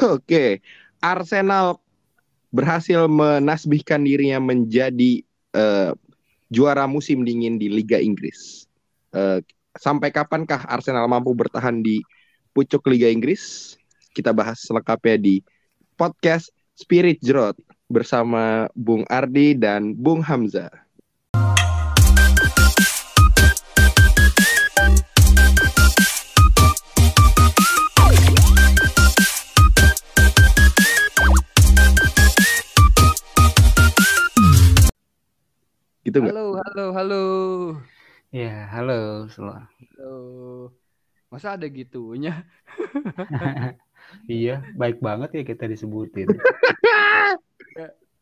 Oke, Arsenal berhasil menasbihkan dirinya menjadi uh, juara musim dingin di Liga Inggris. Uh, sampai kapankah Arsenal mampu bertahan di pucuk Liga Inggris? Kita bahas selengkapnya di podcast Spirit Jerot bersama Bung Ardi dan Bung Hamzah. Gitu nggak? Halo, halo, halo. Ya, halo semua. Halo. Masa ada gitunya? iya, baik banget ya kita disebutin.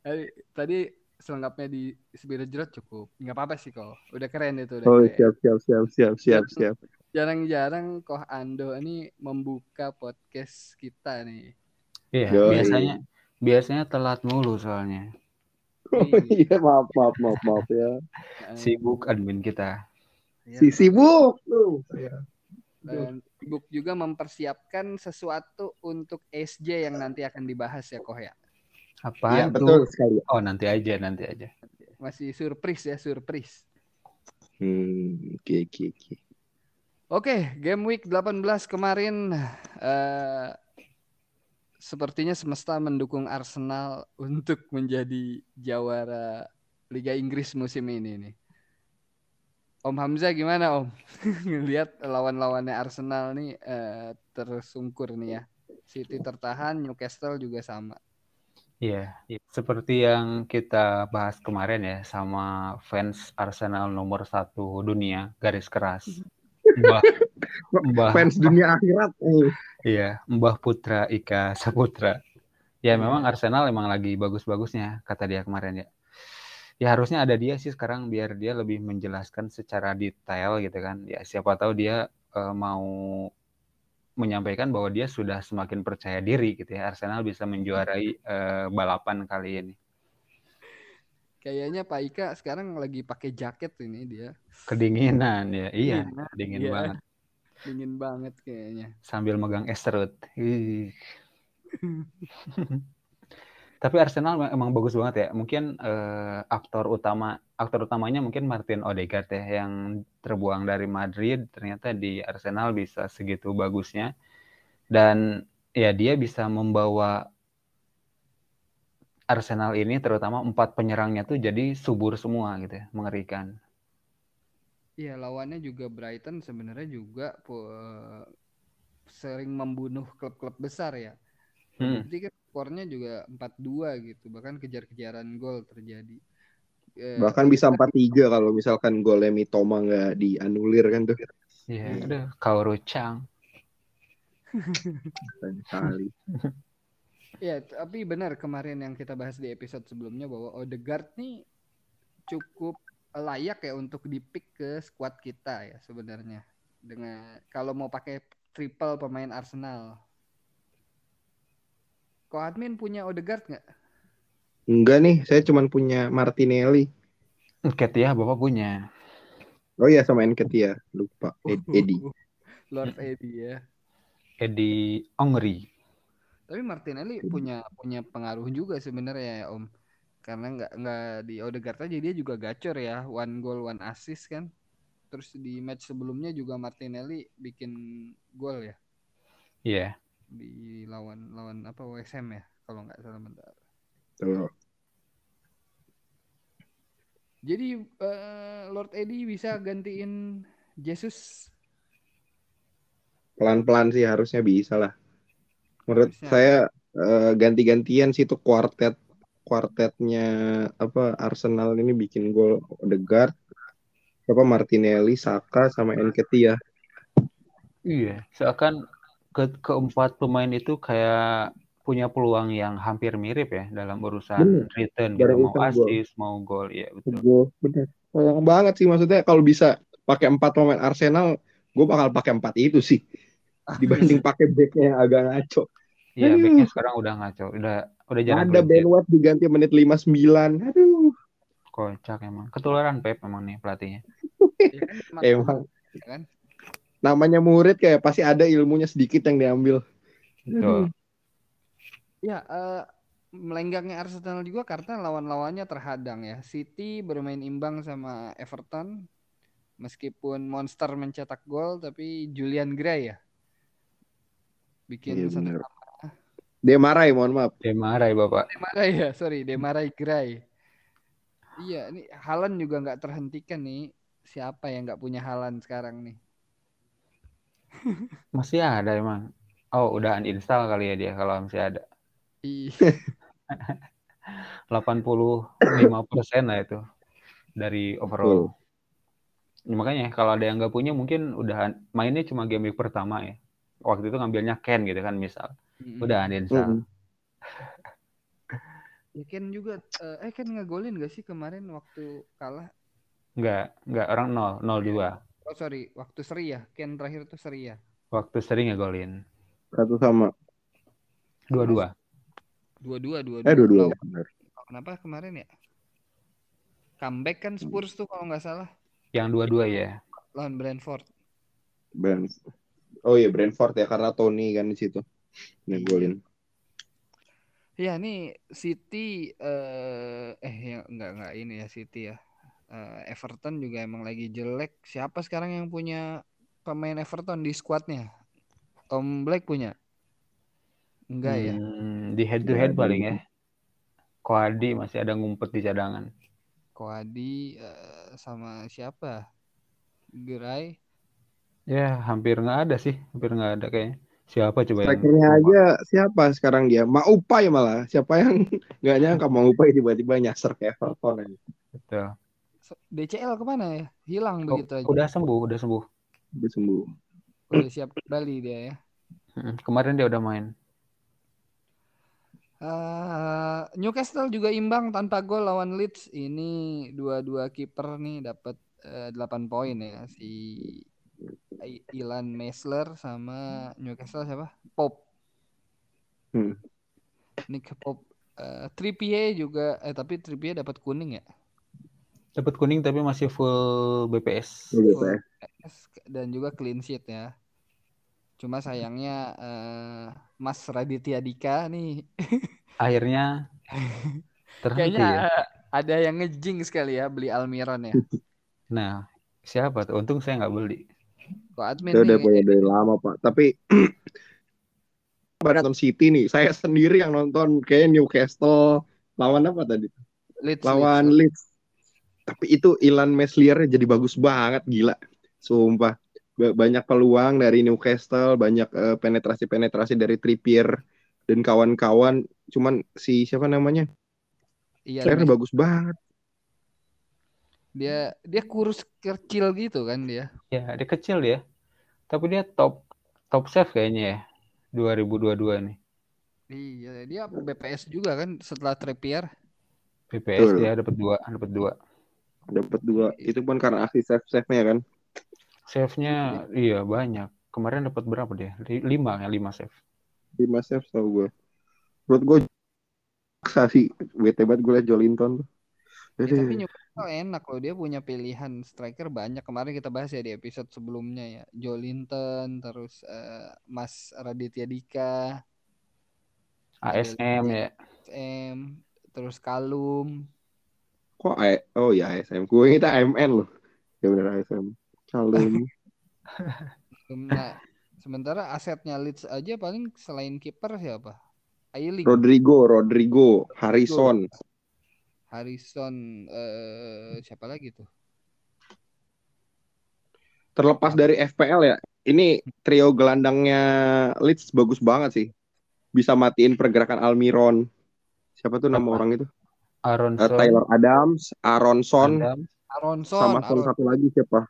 tadi, tadi selengkapnya di Spirit Jerot cukup. Nggak apa-apa sih kok. Udah keren itu. Udah Oh, keren. siap, siap, siap, siap, siap, siap. Jarang-jarang Koh Ando ini membuka podcast kita nih. Iya, Yoi. biasanya biasanya telat mulu soalnya. Oh iya, maaf, maaf, maaf, maaf ya. Sibuk admin kita. Iya, Si sibuk tuh. saya. Dan sibuk juga mempersiapkan sesuatu untuk SJ yang nanti akan dibahas ya Koh ya. Apa Iya, itu? betul sekali. Oh, nanti aja, nanti aja. Masih surprise ya, surprise. Hmm, oke, oke, oke. Oke, game week 18 kemarin eh sepertinya semesta mendukung Arsenal untuk menjadi jawara Liga Inggris musim ini nih. Om Hamzah gimana Om? Ngelihat lawan-lawannya Arsenal nih eh, tersungkur nih ya. City tertahan, Newcastle juga sama. Iya, seperti yang kita bahas kemarin ya sama fans Arsenal nomor satu dunia garis keras. Mbah, Mbah, Fans dunia akhirat nih. Iya, Mbah Putra Ika Saputra. Ya memang Arsenal emang lagi bagus-bagusnya kata dia kemarin ya. Ya harusnya ada dia sih sekarang biar dia lebih menjelaskan secara detail gitu kan. Ya siapa tahu dia eh, mau menyampaikan bahwa dia sudah semakin percaya diri gitu ya. Arsenal bisa menjuarai eh, balapan kali ini. Kayaknya Pak Ika sekarang lagi pakai jaket ini dia. Kedinginan ya, iya, Kedinginan, dingin iya. banget. Dingin banget kayaknya. Sambil megang es serut. Tapi Arsenal emang bagus banget ya. Mungkin eh, aktor utama aktor utamanya mungkin Martin Odegaard ya yang terbuang dari Madrid ternyata di Arsenal bisa segitu bagusnya dan ya dia bisa membawa Arsenal ini terutama empat penyerangnya tuh jadi subur semua gitu ya, mengerikan. Iya, lawannya juga Brighton sebenarnya juga pu- sering membunuh klub-klub besar ya. Hmm. Berarti kan skornya juga 4-2 gitu, bahkan kejar-kejaran gol terjadi. Eh, Bahkan bisa 4-3 kalau misalkan golnya Mitoma nggak dianulir kan tuh. Iya, Hmm. Kaoru Chang. Sayang Sekali. Iya, tapi benar kemarin yang kita bahas di episode sebelumnya bahwa Odegaard nih cukup layak ya untuk dipick ke squad kita ya sebenarnya. Dengan kalau mau pakai triple pemain Arsenal. Kok admin punya Odegaard nggak? Enggak nih, saya cuma punya Martinelli. Ketia Bapak punya. Oh iya sama Enketia, lupa. Ed- Edi. Lord Eddie ya. Edi Ongri. Tapi Martinelli punya punya pengaruh juga sebenarnya ya Om. Karena nggak nggak di Odegaard aja dia juga gacor ya, one goal one assist kan. Terus di match sebelumnya juga Martinelli bikin gol ya Iya. di lawan lawan apa Ham ya kalau nggak salah bentar. Tuh. Jadi eh, Lord Eddie bisa gantiin Jesus. Pelan-pelan sih harusnya bisa lah. Menurut Harusnya. saya eh, ganti-gantian sih tuh kuartet kuartetnya apa Arsenal ini bikin gol Odegaard, apa Martinelli, Saka sama Enketia. Iya. Seakan ke keempat pemain itu kayak punya peluang yang hampir mirip ya dalam urusan return gitu, mau assist, mau gol, iya betul. Gue bener. Sayang banget sih maksudnya kalau bisa pakai empat pemain Arsenal, gue bakal pakai empat itu sih dibanding pakai backnya yang agak ngaco. Iya, backnya sekarang udah ngaco, udah udah jarang Ada Ben. White diganti menit 59. Aduh. Kocak emang. Ketularan Pep emang nih pelatihnya. Ya kan, Emang. ya kan? Namanya murid kayak pasti ada ilmunya sedikit yang diambil. Betul. Ya, eh, melenggangnya Arsenal juga karena lawan-lawannya terhadang ya. City bermain imbang sama Everton. Meskipun Monster mencetak gol, tapi Julian Gray ya bikin Iya, satu. Demarai, mohon maaf. Demarai Bapak. Demarai ya, sorry, Demarai Gray. Iya, ini Halan juga nggak terhentikan nih. Siapa yang nggak punya Halan sekarang nih? Masih ada emang. Oh, udah uninstall kali ya dia kalau masih ada. Ih, 85% lah itu dari overall. Ya, makanya kalau ada yang nggak punya mungkin udah mainnya cuma game week pertama ya. Waktu itu ngambilnya Ken gitu kan misal. Mm-mm. Udah uninstall. Mm. Ya Ken juga, eh eh, Ken ngegolin gak sih kemarin waktu kalah? Nggak, nggak orang 0, 0-2. Oh sorry, waktu seri ya. Ken terakhir tuh seri ya. Waktu sering ngegolin. Satu sama. Dua-dua. Dua-dua, dua-dua. Eh, dua-dua. Kenapa kemarin ya? Comeback kan Spurs tuh kalau nggak salah Yang dua-dua ya. lawan Brentford. Brand. Oh iya, Brentford ya, karena Tony kan di situ. Ngegolin. Ya nih City eh eh ya, enggak enggak ini ya City ya. Eh, Everton juga emang lagi jelek. Siapa sekarang yang punya pemain Everton di skuadnya? Tom Black punya? Enggak ya. Hmm, di head to head paling ya. Koadi masih ada ngumpet di cadangan. Koadi eh, sama siapa? Gerai. Ya, hampir nggak ada sih. Hampir nggak ada kayaknya. Siapa coba yang Strikernya aja siapa sekarang dia? Maupai malah. Siapa yang nggak nyangka Maupai tiba-tiba nyasar ke Everton aja. Betul. DCL ke mana ya? Hilang Oh, begitu aja. udah sembuh, udah sembuh. Udah sembuh. Udah siap kembali dia ya. Kemarin dia udah main. Eh, Newcastle juga imbang tanpa gol lawan Leeds. Ini dua-dua kiper nih dapat eh, 8 poin ya si Ilan Mesler sama Newcastle siapa? Pop. Hmm. Nick Pop. Eh, Trippier juga eh tapi Trippier dapat kuning ya. Dapat kuning tapi masih full BPS. Ya. Dan juga clean sheet ya. Cuma sayangnya eh, Mas Raditya Dika nih Akhirnya terhenti kayaknya ya. eh, ada yang ngejing sekali ya beli Almiron ya. Nah, siapa tuh? Untung saya nggak beli. Kok admin Udah, udah, nih udah, lama pak. Tapi nonton City nih. Saya sendiri yang nonton kayak Newcastle lawan apa tadi? Leeds, Lawan Leeds. Leeds. Tapi itu Ilan Meslier jadi bagus banget, gila. Sumpah. Ba- Banyak peluang dari Newcastle, banyak eh, penetrasi-penetrasi dari Trippier dan kawan-kawan. Cuman si siapa namanya? Iya, Meslier Mes- bagus banget. Dia dia kurus kecil gitu kan dia. Ya, dia kecil ya. Tapi dia top top save kayaknya ya. 2022 nih. Iya, dia BPS juga kan setelah Trippier. BPS Betul. dia dapat dua, dapat dua. Dapat dua. Itu pun karena aksi save-save-nya kan. Save-nya iya banyak. Kemarin dapat berapa dia? Li- Lima ya, lima save. Lima save tau gue. Menurut gue maksa sih. Bete banget gue liat Jolinton tuh. Ya, tapi Newcastle enak loh dia punya pilihan striker banyak. Kemarin kita bahas ya di episode sebelumnya ya. Jolinton terus eh, Mas Raditya Dika, ASM ya. SM, terus Kalum. Kok A- oh ya ASM. Gue kita AMN loh. Ya bener ASM. Calum. Nah, sementara asetnya Leeds aja paling selain kiper siapa? Ailing, Rodrigo, Rodrigo, Harrison. Harrison, eh, siapa lagi tuh? Terlepas dari FPL ya, ini trio gelandangnya Leeds bagus banget sih. Bisa matiin pergerakan Almiron. Siapa tuh nama Apa? orang itu? Aaron Eh, Tyler Adams, Aronson, Adam. Aronson, sama Son Aron- satu lagi siapa?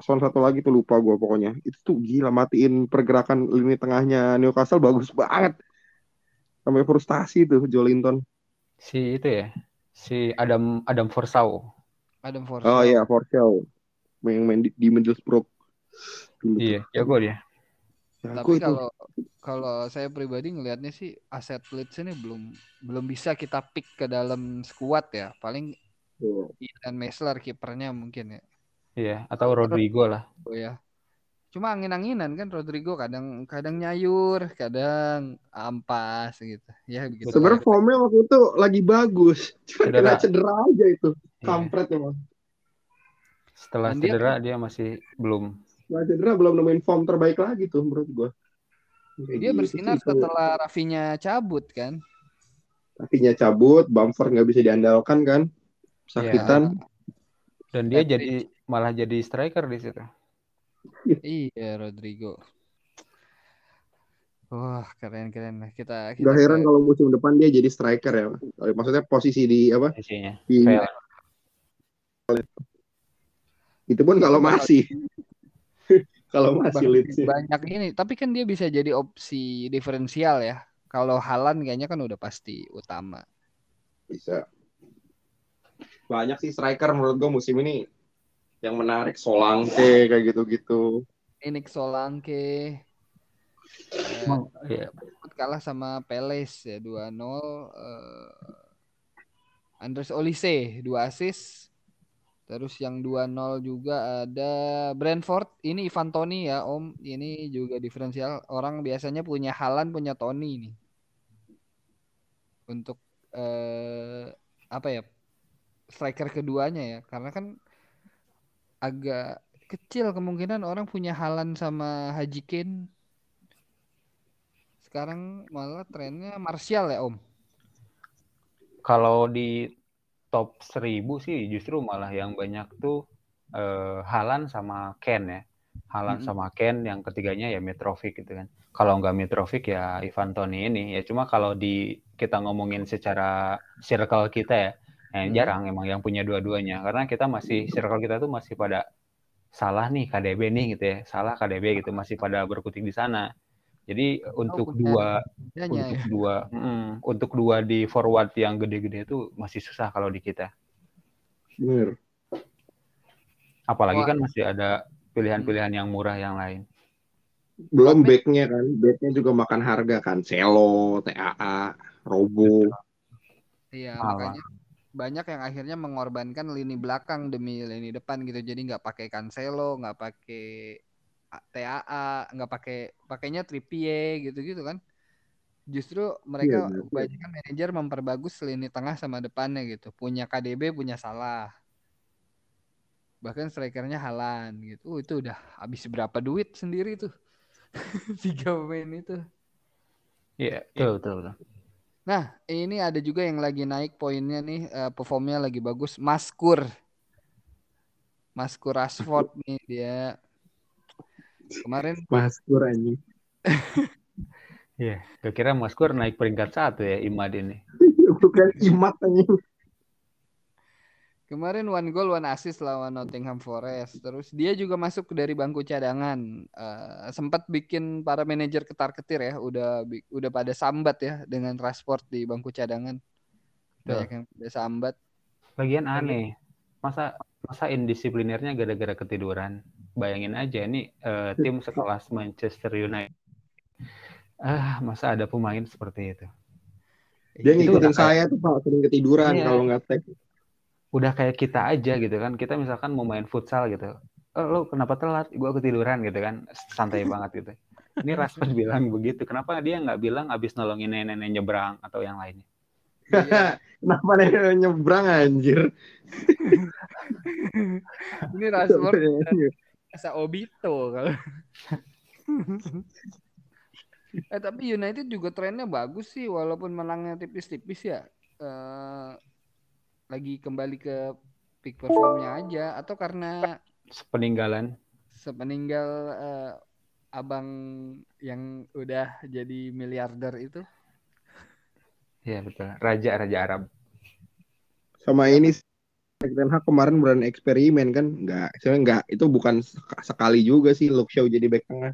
Son satu lagi tuh lupa gue pokoknya. Itu tuh gila matiin pergerakan lini tengahnya Newcastle bagus banget. Sampai frustasi tuh Jolinton. Si itu ya. Si Adam Adam Forsau. Adam Oh Forsell. iya, for show. Yang main di, di Middlesbrough. Dulu tuh. Iya, jago dia. Jago Tapi kalau kalau saya pribadi ngelihatnya sih aset Leeds ini belum belum bisa kita pick ke dalam squad ya. Paling Tuh. Ian Mesler kipernya mungkin ya. Iya, atau Rodrigo lah. Oh ya. Cuma angin-anginan kan Rodrigo kadang kadang nyayur, kadang ampas gitu. Ya begitu. Sebenarnya formnya waktu itu lagi bagus. Cuma Cedera. kena cedera aja itu. Iya. Kampret emang. Setelah Dan dia- cedera dia masih belum. Setelah cedera belum nemuin form terbaik lagi tuh menurut gua. Dia gitu bersinar sih, setelah Rafinya cabut kan. kakinya cabut, bumper nggak bisa diandalkan kan, sakitan. Dan dia jadi malah jadi striker di situ. Iya Rodrigo. Wah keren keren kita kita Gak heran kalau musim depan dia jadi striker ya. Maksudnya posisi di apa? Isinya. Di, itu pun kalau Bakal- masih. kalau masih Leeds ya. banyak ini. Tapi kan dia bisa jadi opsi diferensial ya. Kalau Halan kayaknya kan udah pasti utama. bisa. Banyak sih striker menurut gua musim ini yang menarik Solanke kayak gitu-gitu. Nick Solanke. Eh, emang, iya. kalah sama Peles ya 2-0 eh, Andres Olise 2 assist. Terus yang 2-0 juga ada Brentford. Ini Ivan Toni ya Om. Ini juga diferensial. Orang biasanya punya Halan punya Toni nih. Untuk eh, apa ya striker keduanya ya. Karena kan agak kecil kemungkinan orang punya Halan sama Haji Kane sekarang malah trennya Martial ya Om Kalau di top 1000 sih justru malah yang banyak tuh eh, Halan sama Ken ya. Halan Mm-mm. sama Ken, yang ketiganya ya Mitrovic gitu kan. Kalau nggak Mitrovic ya Ivan Toni ini. Ya cuma kalau di kita ngomongin secara circle kita ya, eh, jarang emang yang punya dua-duanya. Karena kita masih circle kita tuh masih pada salah nih KDB nih gitu ya, salah KDB gitu masih pada berkutik di sana. Jadi untuk punya dua Bedanya untuk ya. dua mm, untuk dua di forward yang gede-gede itu masih susah kalau di kita. Bener. Apalagi Wah. kan masih ada pilihan-pilihan yang murah yang lain. Belum backnya kan, backnya juga makan harga kan, Celo, TAA, Robo. Iya, makanya banyak yang akhirnya mengorbankan lini belakang demi lini depan gitu. Jadi nggak pakai Cancelo, nggak pakai A- TAA, nggak pakai pakainya Trippier gitu-gitu kan. Justru mereka Iya, benar. kebanyakan manajer memperbagus lini tengah sama depannya gitu. Punya KDB, punya Salah. Bahkan strikernya Halan gitu. Uh, itu udah habis berapa duit sendiri tuh. Tiga pemain itu. Iya, betul, betul, betul. Nah, ini ada juga yang lagi naik poinnya nih, eh, performnya lagi bagus. Maskur. Maskur Rashford nih dia. Kemarin Maskur anjing. Iya, gue kira Maskur naik peringkat satu ya Imad ini. Bukan imat anjing. Kemarin one goal one assist lawan Nottingham Forest. Terus dia juga masuk dari bangku cadangan. Eh, sempat bikin para manajer ketar-ketir ya, udah udah pada sambat ya dengan Rashford di bangku cadangan. Banyak yang pada sambat. Lagian aneh. Masa masa indisiplinernya gara-gara ketiduran. Bayangin aja ini eh, tim sekelas Manchester United. Ah, masa ada pemain seperti itu. Dia ngikutin udah saya tuh Pak, sering ketiduran Iya. kalau nggak tag. Udah kayak kita aja gitu kan. Kita misalkan mau main futsal gitu. Oh, lo kenapa telat? Gua ketiduran gitu kan. Santai banget gitu. Ini Rashford bilang begitu. Kenapa dia nggak bilang abis nolongin nenek-nenek nyebrang atau yang lainnya? Kenapa dia nyebrang anjir? Ini Rashford Asa Obito kalau. eh tapi United juga trennya bagus sih walaupun menangnya tipis-tipis ya. Eh lagi kembali ke peak performnya aja atau karena Peninggalan. sepeninggal eh, abang yang udah jadi miliarder itu. Iya betul. Raja-raja Arab. Sama ini Ten Hag kemarin berani eksperimen kan? Enggak, sebenarnya enggak. Itu bukan sek- sekali juga sih Luke Shaw jadi back tengah.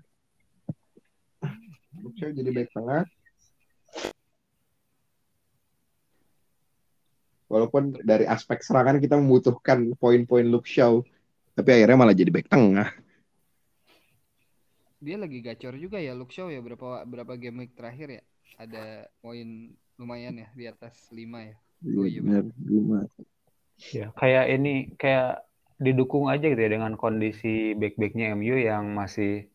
Luke Shaw jadi back tengah. Walaupun dari aspek serangan kita membutuhkan poin-poin Luke Shaw, tapi akhirnya malah jadi back tengah. Dia lagi gacor juga ya Luke Shaw ya berapa berapa game week terakhir ya. Ada poin lumayan ya di atas 5 ya. Oh, iya, benar. Gimana? Ya, kayak ini kayak didukung aja gitu ya dengan kondisi back-backnya MU yang masih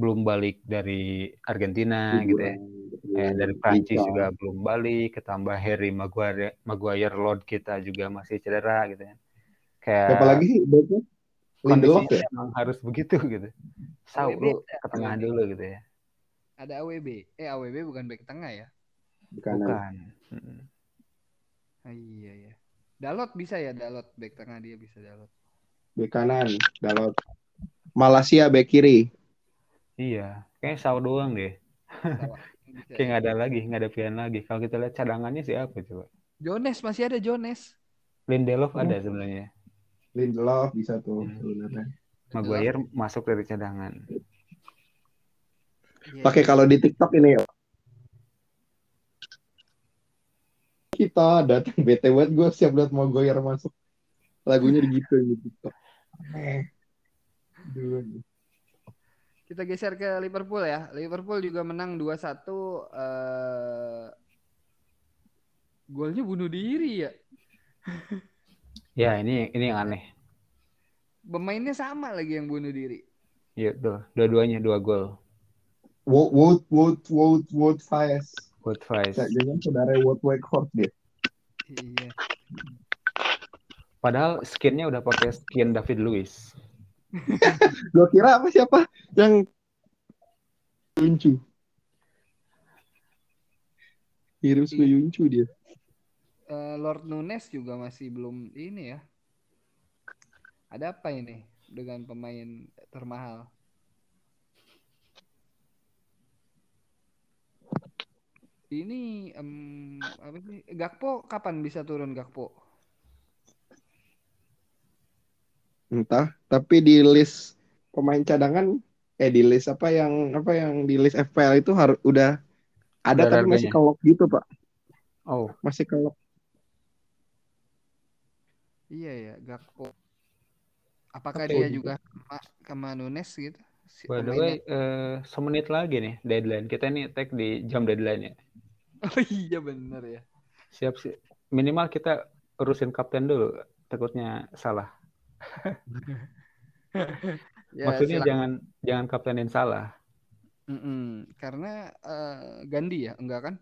belum balik dari Argentina gitu ya. Eh, dari Prancis Iya. juga belum balik, ketambah Harry Maguire, Maguire Lord kita juga masih cedera gitu ya. Kayak Siapa lagi sih? Lindelof kondisinya ya? emang harus begitu gitu. Sau lu ke tengah dulu gitu ya. Ada AWB. Eh AWB bukan back tengah ya? Bukan. Mm. Ah, iya ya. Dalot bisa ya Dalot back tengah dia bisa Dalot. Bek kanan. Dalot. Malaysia back kiri. Iya, kayaknya Sau doang deh. Kayak ya. nggak ada lagi, nggak ada pilihan lagi. Kalau kita lihat cadangannya siapa coba? Jones masih ada Jones. Lindelof Hmm. ada sebenarnya. Lindelof bisa tuh Hmm. sebenarnya. Maguire masuk dari cadangan. Iya, Pakai iya. kalau di TikTok ini kita datang bete banget gue siap lihat Maguire masuk lagunya gitu di TikTok. Aneh. Aduh. Kita geser ke Liverpool ya. Liverpool juga menang 2-1 eh golnya bunuh diri ya. Ya ini ini yang aneh. Pemainnya sama lagi yang bunuh diri. Iya dua-duanya dua gol. Wout Wout Wout Wout Wout Faes. Wood Vice. Jangan saudara Wout Weghorst dia. Iya. Padahal skinnya udah pakai skin David Luiz. Gue kira apa siapa yang Yuncu. Hirup Iya. Yuncu dia. Eh, Lord Nunes juga masih belum ini ya. Ada apa ini dengan pemain termahal? Ini em, apa sih? Gakpo kapan bisa turun Gakpo? Entah, tapi di list pemain cadangan eh di list apa yang apa yang di list FPL itu harus udah ada Udah tapi masih kelok gitu, Pak. Oh, Masih kelok. Iya ya, Gakpo. Apakah Apa dia juga sama, sama Nunes gitu? Si by the way, eh, semenit lagi nih deadline. Kita ini tag di jam deadline ya. Oh iya bener ya. Siap sih. Minimal kita urusin kapten dulu. Takutnya salah. Ya, Maksudnya silakan. jangan jangan kaptenin salah. Mm-mm. Karena eh, Gandhi ya, enggak kan?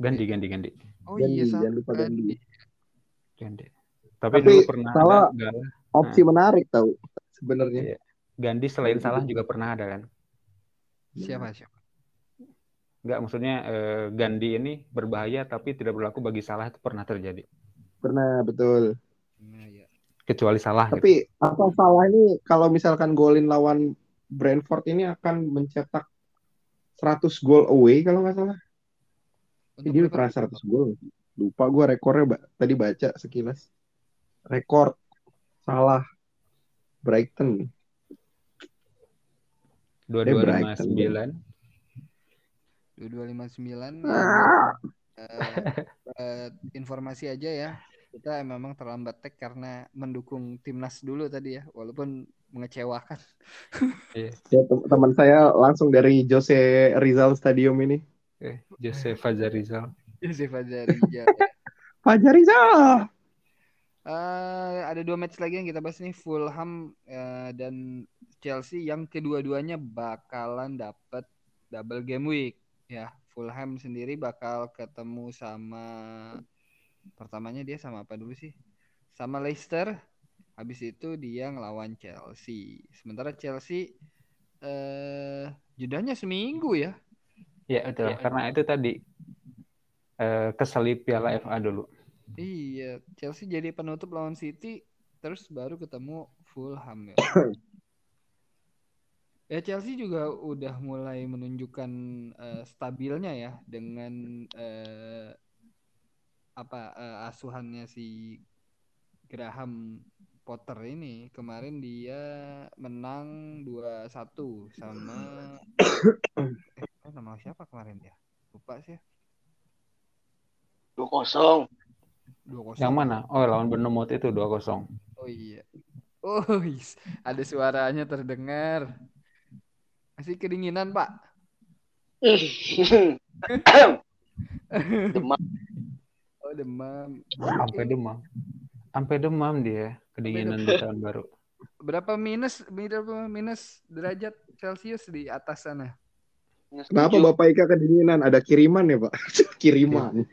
Ganti ganti ganti. Oh Gandhi, iya jangan lupa Gandhi. Ganti. Tapi, Tapi dulu pernah salah- ada. Opsi menarik tahu sebenarnya. Iya. Gandhi selain salah juga pernah ada kan? siapa siapa? Enggak, maksudnya eh, Gandhi ini berbahaya tapi tidak berlaku bagi salah itu pernah terjadi. Pernah betul. Nah, ya. Kecuali salah gitu. Tapi apa salah ini kalau misalkan golin lawan Brentford ini akan mencetak 100 gol away kalau nggak salah. Untuk dia pernah 100 gol. Lupa gue rekornya Mbak. tadi baca sekilas. Rekor salah Brighton. Dua Eh, dua lima Brighton. sembilan. 2259 Ah. eh, eh, informasi aja ya. Kita memang terlambat tag karena mendukung timnas dulu tadi ya, walaupun mengecewakan. Iya. Ya, tem- teman saya langsung dari Jose Rizal Stadium ini. Eh, Jose Fajar Rizal. Yusuf Azarija. Fajar Rizal. Eh, ada dua match lagi yang kita bahas nih Fulham eh, dan Chelsea yang kedua-duanya bakalan dapat double game week ya. Fulham sendiri bakal ketemu sama pertamanya dia sama apa dulu sih? Sama Leicester. Habis itu dia ngelawan Chelsea. Sementara Chelsea eh jedanya seminggu ya. Ya, betul. Karena itu tadi eh, keselip Piala FA dulu. Iya, Chelsea jadi penutup lawan City, terus baru ketemu Fulham ya. ya Chelsea juga udah mulai menunjukkan eh, stabilnya ya dengan eh, apa eh, asuhannya si Graham Potter ini. Kemarin dia menang 2-1 sama eh nama siapa kemarin ya? Lupa sih. ya. dua kosong 2-0. Yang mana? Oh, lawan Bournemouth itu 2-0. Oh iya. Oh, is- ada suaranya terdengar. Masih kedinginan, Pak. demam Oh, demam. Sampai demam. Sampai demam dia. kedinginan di tahun baru. Berapa minus berapa minus derajat Celcius di atas sana? Kenapa. Bapak Ika kedinginan? Ada kiriman ya, Pak? kiriman.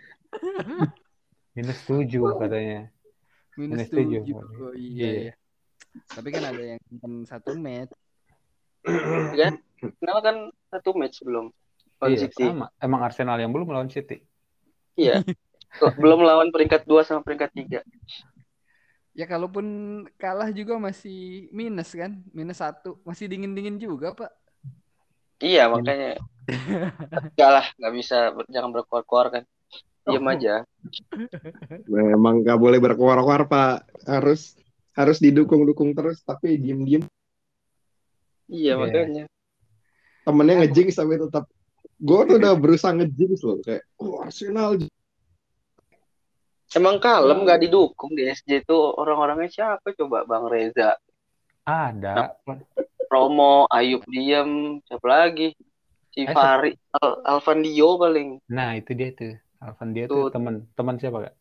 Minus tujuh katanya. Minus Minus tujuh. tujuh. Oh iya, Iya. iya. Tapi kan ada yang satu match. kan? Kenapa kan satu match belum? lawan Iya, City. sama. Emang Arsenal yang belum melawan City. Iya. belum lawan peringkat 2 sama peringkat 3. Ya kalaupun kalah juga masih minus kan, minus satu, masih dingin dingin juga pak. Iya, makanya enggak lah, nggak bisa jangan berkuar-kuar kan. Diam Oh. aja. Memang nggak boleh berkuar-kuar, Pak. Harus harus didukung-dukung terus, tapi diem-diem Iya. Iya, makanya. temennya ngejinx tapi tetap gue tuh udah berusaha ngejinx loh kayak oh Arsenal Emang kalem nggak didukung di SJ itu orang-orangnya siapa coba Bang Reza, Ada. Romo, Ayub Diem, siapa lagi? Si Eh, Fari, Al Alvan Dio paling. Nah, itu dia tuh. Alvan dia Tuh. tuh teman teman siapa kak?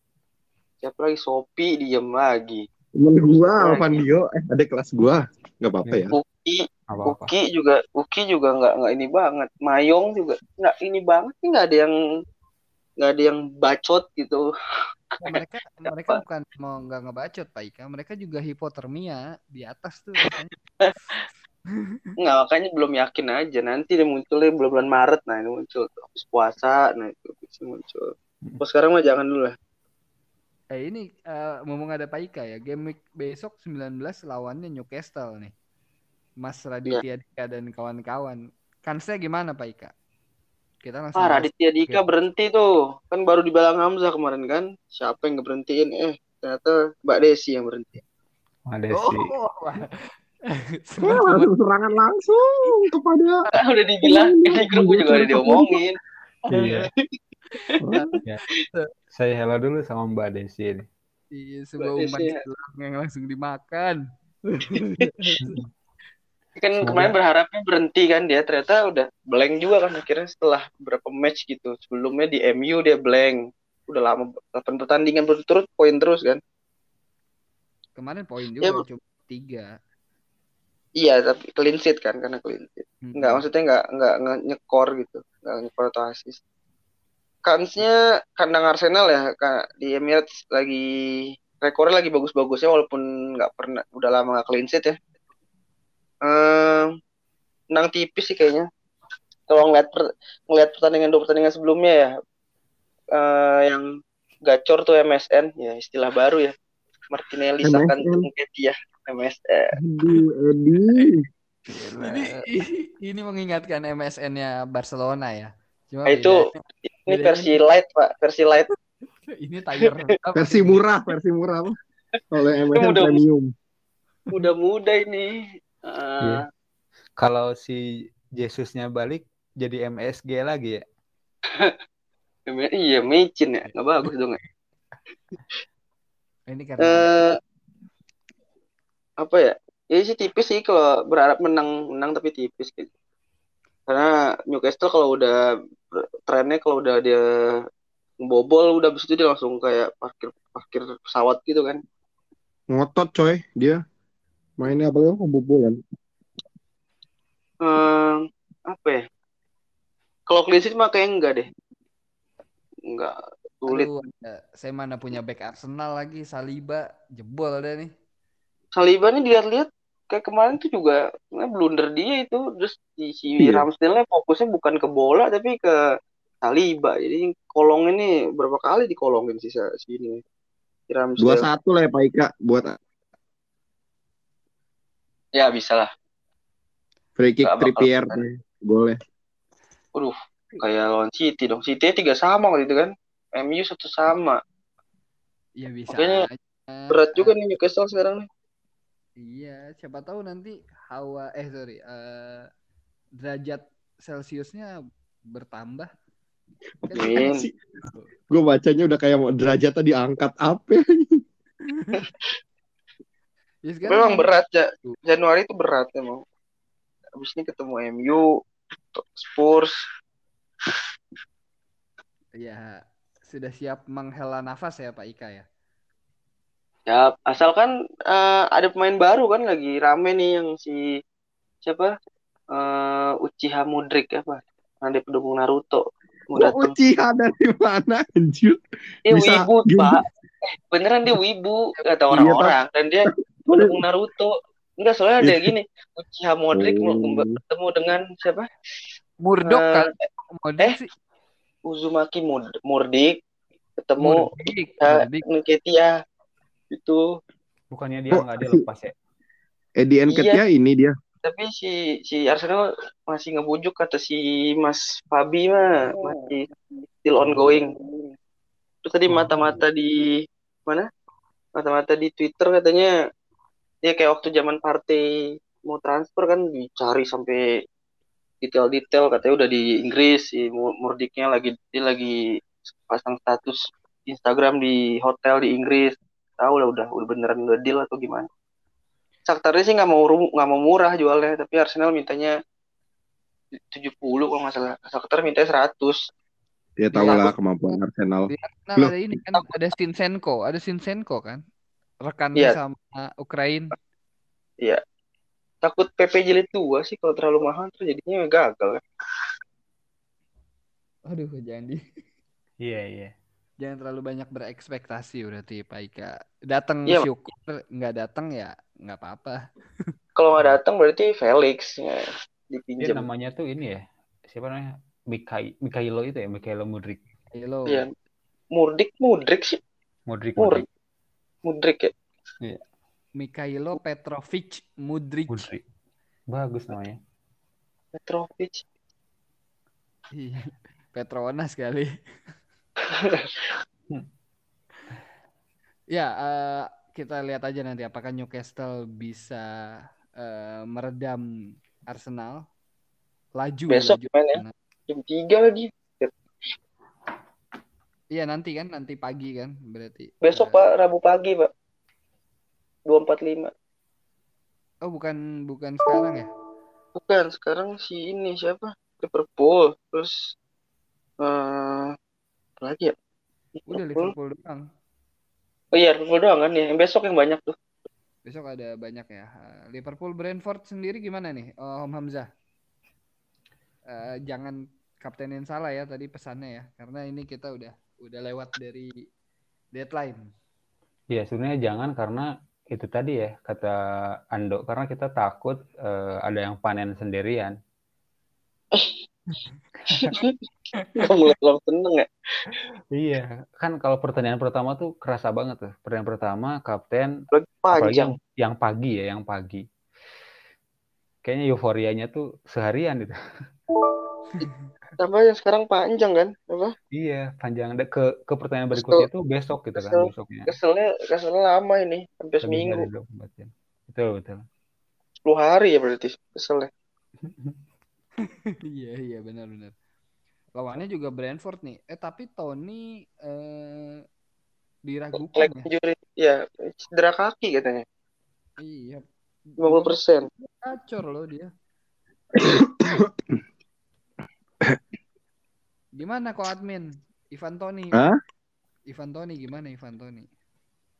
Siapa lagi? Sopi Diem lagi. temen gua. Alvandio eh ada kelas gua nggak apa-apa ya Uki, Apa-apa. Uki juga, Uki juga nggak nggak ini banget. Mayong juga nggak ini banget. Ini nggak ada yang nggak ada yang bacot gitu. Ya, mereka mereka bukan mau nggak ngebacot Pak Ika, mereka juga hipotermia di atas tuh. Nggak, makanya belum yakin aja. Nanti dia munculnya bulan-bulan Maret. Nah, ini muncul. Habis puasa, nah itu bisa muncul. Terus sekarang mah jangan dulu lah. Eh ini eh, ngomong ada Pak Ika ya, game week besok 19 lawannya Newcastle nih. Mas Raditya Dika dan kawan-kawan. Kansnya gimana Pak Ika? Kita langsung Ah. Raditya Dika Oke. berhenti tuh. Kan baru dibalang Hamzah kemarin kan. Siapa yang ngeberhentiin? Eh, ternyata Mbak Desi yang berhenti. Ada Oh, wah. Wah, Teman-teman langsung serangan langsung kepada udah dibilang, di grup juga udah diomongin. Iya. Ya. Saya hello dulu sama Mbak Desi ini. Iya, sebuah Mbak umpan Desi ya. yang langsung dimakan. Kan Semoga- kemarin berharapnya berhenti kan dia. Ternyata udah blank juga kan akhirnya setelah beberapa match gitu. Sebelumnya di MU dia blank. Udah lama 8 pertandingan berturut poin terus kan. Kemarin poin Ya, juga cuma tiga. Iya, tapi clean sheet kan karena clean sheet. Hmm. Enggak, maksudnya enggak enggak, enggak nyekor gitu. Enggak nyekor atau assist. Kansnya kandang Arsenal ya, di Emirates lagi rekornya lagi bagus-bagusnya walaupun nggak pernah udah lama nggak clean sheet ya. Ehm, menang tipis sih kayaknya. Kalau ngeliat per- ngeliat pertandingan dua pertandingan sebelumnya ya, eh, yang gacor tuh MSN, ya istilah baru ya. Martinelli. Sakan ya, MSN. Edi Edi Ini ini mengingatkan MSN-nya Barcelona ya. Cuma Nah, itu bedanya- ini bedanya versi light pak, versi light. ini Tiger versi murah versi murah apa kalau MSN Udah- premium Muda-muda ini. Eh, Iya. Kalau si Jesusnya balik jadi MSG lagi ya. Iya, micin ya, nggak bagus dong. ya. Ini karena Eh, apa ya? Ya sih tipis sih kalau berharap menang, menang tapi tipis gitu. Karena Newcastle kalau udah trennya kalau udah dia bobol udah habis itu dia langsung kayak parkir parkir pesawat gitu kan. ngotot coy dia mainnya apa kan kebobolan Eh, apa ya? Kalau clean sheet mah kayak enggak deh. Enggak sulit. aduh, ada- saya mana punya back Arsenal lagi Saliba jebol deh nih. Saliba nih dilihat-lihat kayak kemarin tuh juga sebenarnya blunder dia itu terus si, si Iya. Ramsdale fokusnya bukan ke bola tapi ke Saliba jadi kolong ini berapa kali dikolongin si si ini si dua Ramsdale satu lah ya Pak Ika buat ya bisa lah free kick Trippier golnya Waduh kayak lawan City dong City tiga sama waktu itu kan MU satu sama Iya bisa. Makanya aja. berat juga nih Newcastle sekarang nih Iya, siapa tahu nanti hawa eh sorry eh, derajat Celciusnya bertambah. Kan Amin. gue bacanya udah kayak mau derajatnya diangkat apa Ya, sekarang memang ini- berat ya Januari itu berat emang habis ini ketemu MU Spurs Ya sudah siap menghela nafas ya Pak Ika ya. Ya, asalkan eh, ada pemain baru kan lagi rame nih yang si siapa? Eh Uchiha Mudrik apa? Yang dia pendukung Naruto. Kok datang. Uchiha dari mana anjir? Dia bisa wibu, gitu? Pak. Eh, beneran dia wibu kata Iya, orang-orang dan dia pendukung Naruto. Enggak, soalnya ada gini. Uchiha mau Oh. ketemu dengan siapa? Murdok Eh, kan? Murdok eh, sih. Uzumaki Mud- Murdik ketemu Murdik. Murdik. Nketia itu Bukannya dia Kok nggak dia si- lepas ya? Eddie Nketiah ini dia. tapi si si Arsenal masih ngebujuk kata si Mas Fabi mah masih still ongoing. Terus tadi mata-mata di mana? Mata-mata di Twitter katanya ya kayak waktu zaman partai mau transfer kan dicari sampai detail-detail katanya udah di Inggris si Mur- Murdiknya lagi dia lagi pasang status Instagram di hotel di Inggris. Tahu lah udah udah beneran udah deal atau gimana. Shakhtarnya sih nggak mau nggak mau murah jualnya tapi Arsenal mintanya 70 kalau nggak salah. Shakhtar mintanya 100 Ya tahu lah kemampuan Arsenal. Nah, Loh. ada ini kan, ada Sinsenko, ada Sinsenko kan, rekannya Iya. sama Ukraina. takut PP jilid 2 sih kalau terlalu mahal terus jadinya gagal kan Aduh, jangan di, Iya iya. jangan terlalu banyak berekspektasi berarti Pak Ika. Datang Iya, Mak. syukur, nggak datang ya nggak apa-apa. kalau nggak datang berarti Felix ya, Dia dipinjam namanya tuh ini ya. Siapa namanya? Mikai Mikailo itu ya, Mikailo Mudrik. Halo. Iya. Murdik Mudrik sih Mudrik Mudrik. Mudrik ya Mikhailo Petrovic Mudrik. Mudrik. Bagus namanya. Petrovic Iya. Petronas kali. ya, eh, kita lihat aja nanti apakah Newcastle bisa eh, meredam Arsenal. Laju Besok laju main ya? Jam 3 lagi Iya nanti kan, nanti pagi kan berarti. besok Eh, Pak Rabu pagi Pak 245 Oh bukan bukan sekarang ya? bukan sekarang si ini siapa Liverpool terus eh apa lagi ya Udah Liverpool Liverpool doang. oh iya Liverpool doang kan ya yang besok yang banyak tuh Besok ada banyak ya. Eh, Liverpool Brentford sendiri gimana nih, eh, Om Hamzah? Eh, jangan kaptenin salah ya tadi pesannya ya, karena ini kita udah udah lewat dari deadline. Iya, sebenarnya jangan karena itu tadi ya kata Ando karena kita takut eh, ada yang panen sendirian. mulai belum seneng ya Iya, kan kalau pertandingan pertama tuh kerasa banget tuh. Pertandingan pertama kapten panjang yang, yang pagi ya, yang pagi. Kayaknya euforianya tuh seharian gitu. tambah yang sekarang panjang kan apa Iya, panjang ke ke pertandingan berikutnya tuh besok gitu kan, kesel. besoknya. keselnya keselnya lama ini sampai Lebih seminggu dari 24 jam. Betul, betul. 10 hari ya berarti keselnya Iya iya benar benar. Lawannya juga Brentford nih. Eh tapi Tony eh, diragukan leg ya. injury ya cedera kaki katanya Iya. 50 persen Gacor loh dia. Gimana kok admin? Ivan Toni. Hah? Ivan Toni gimana Ivan Toni?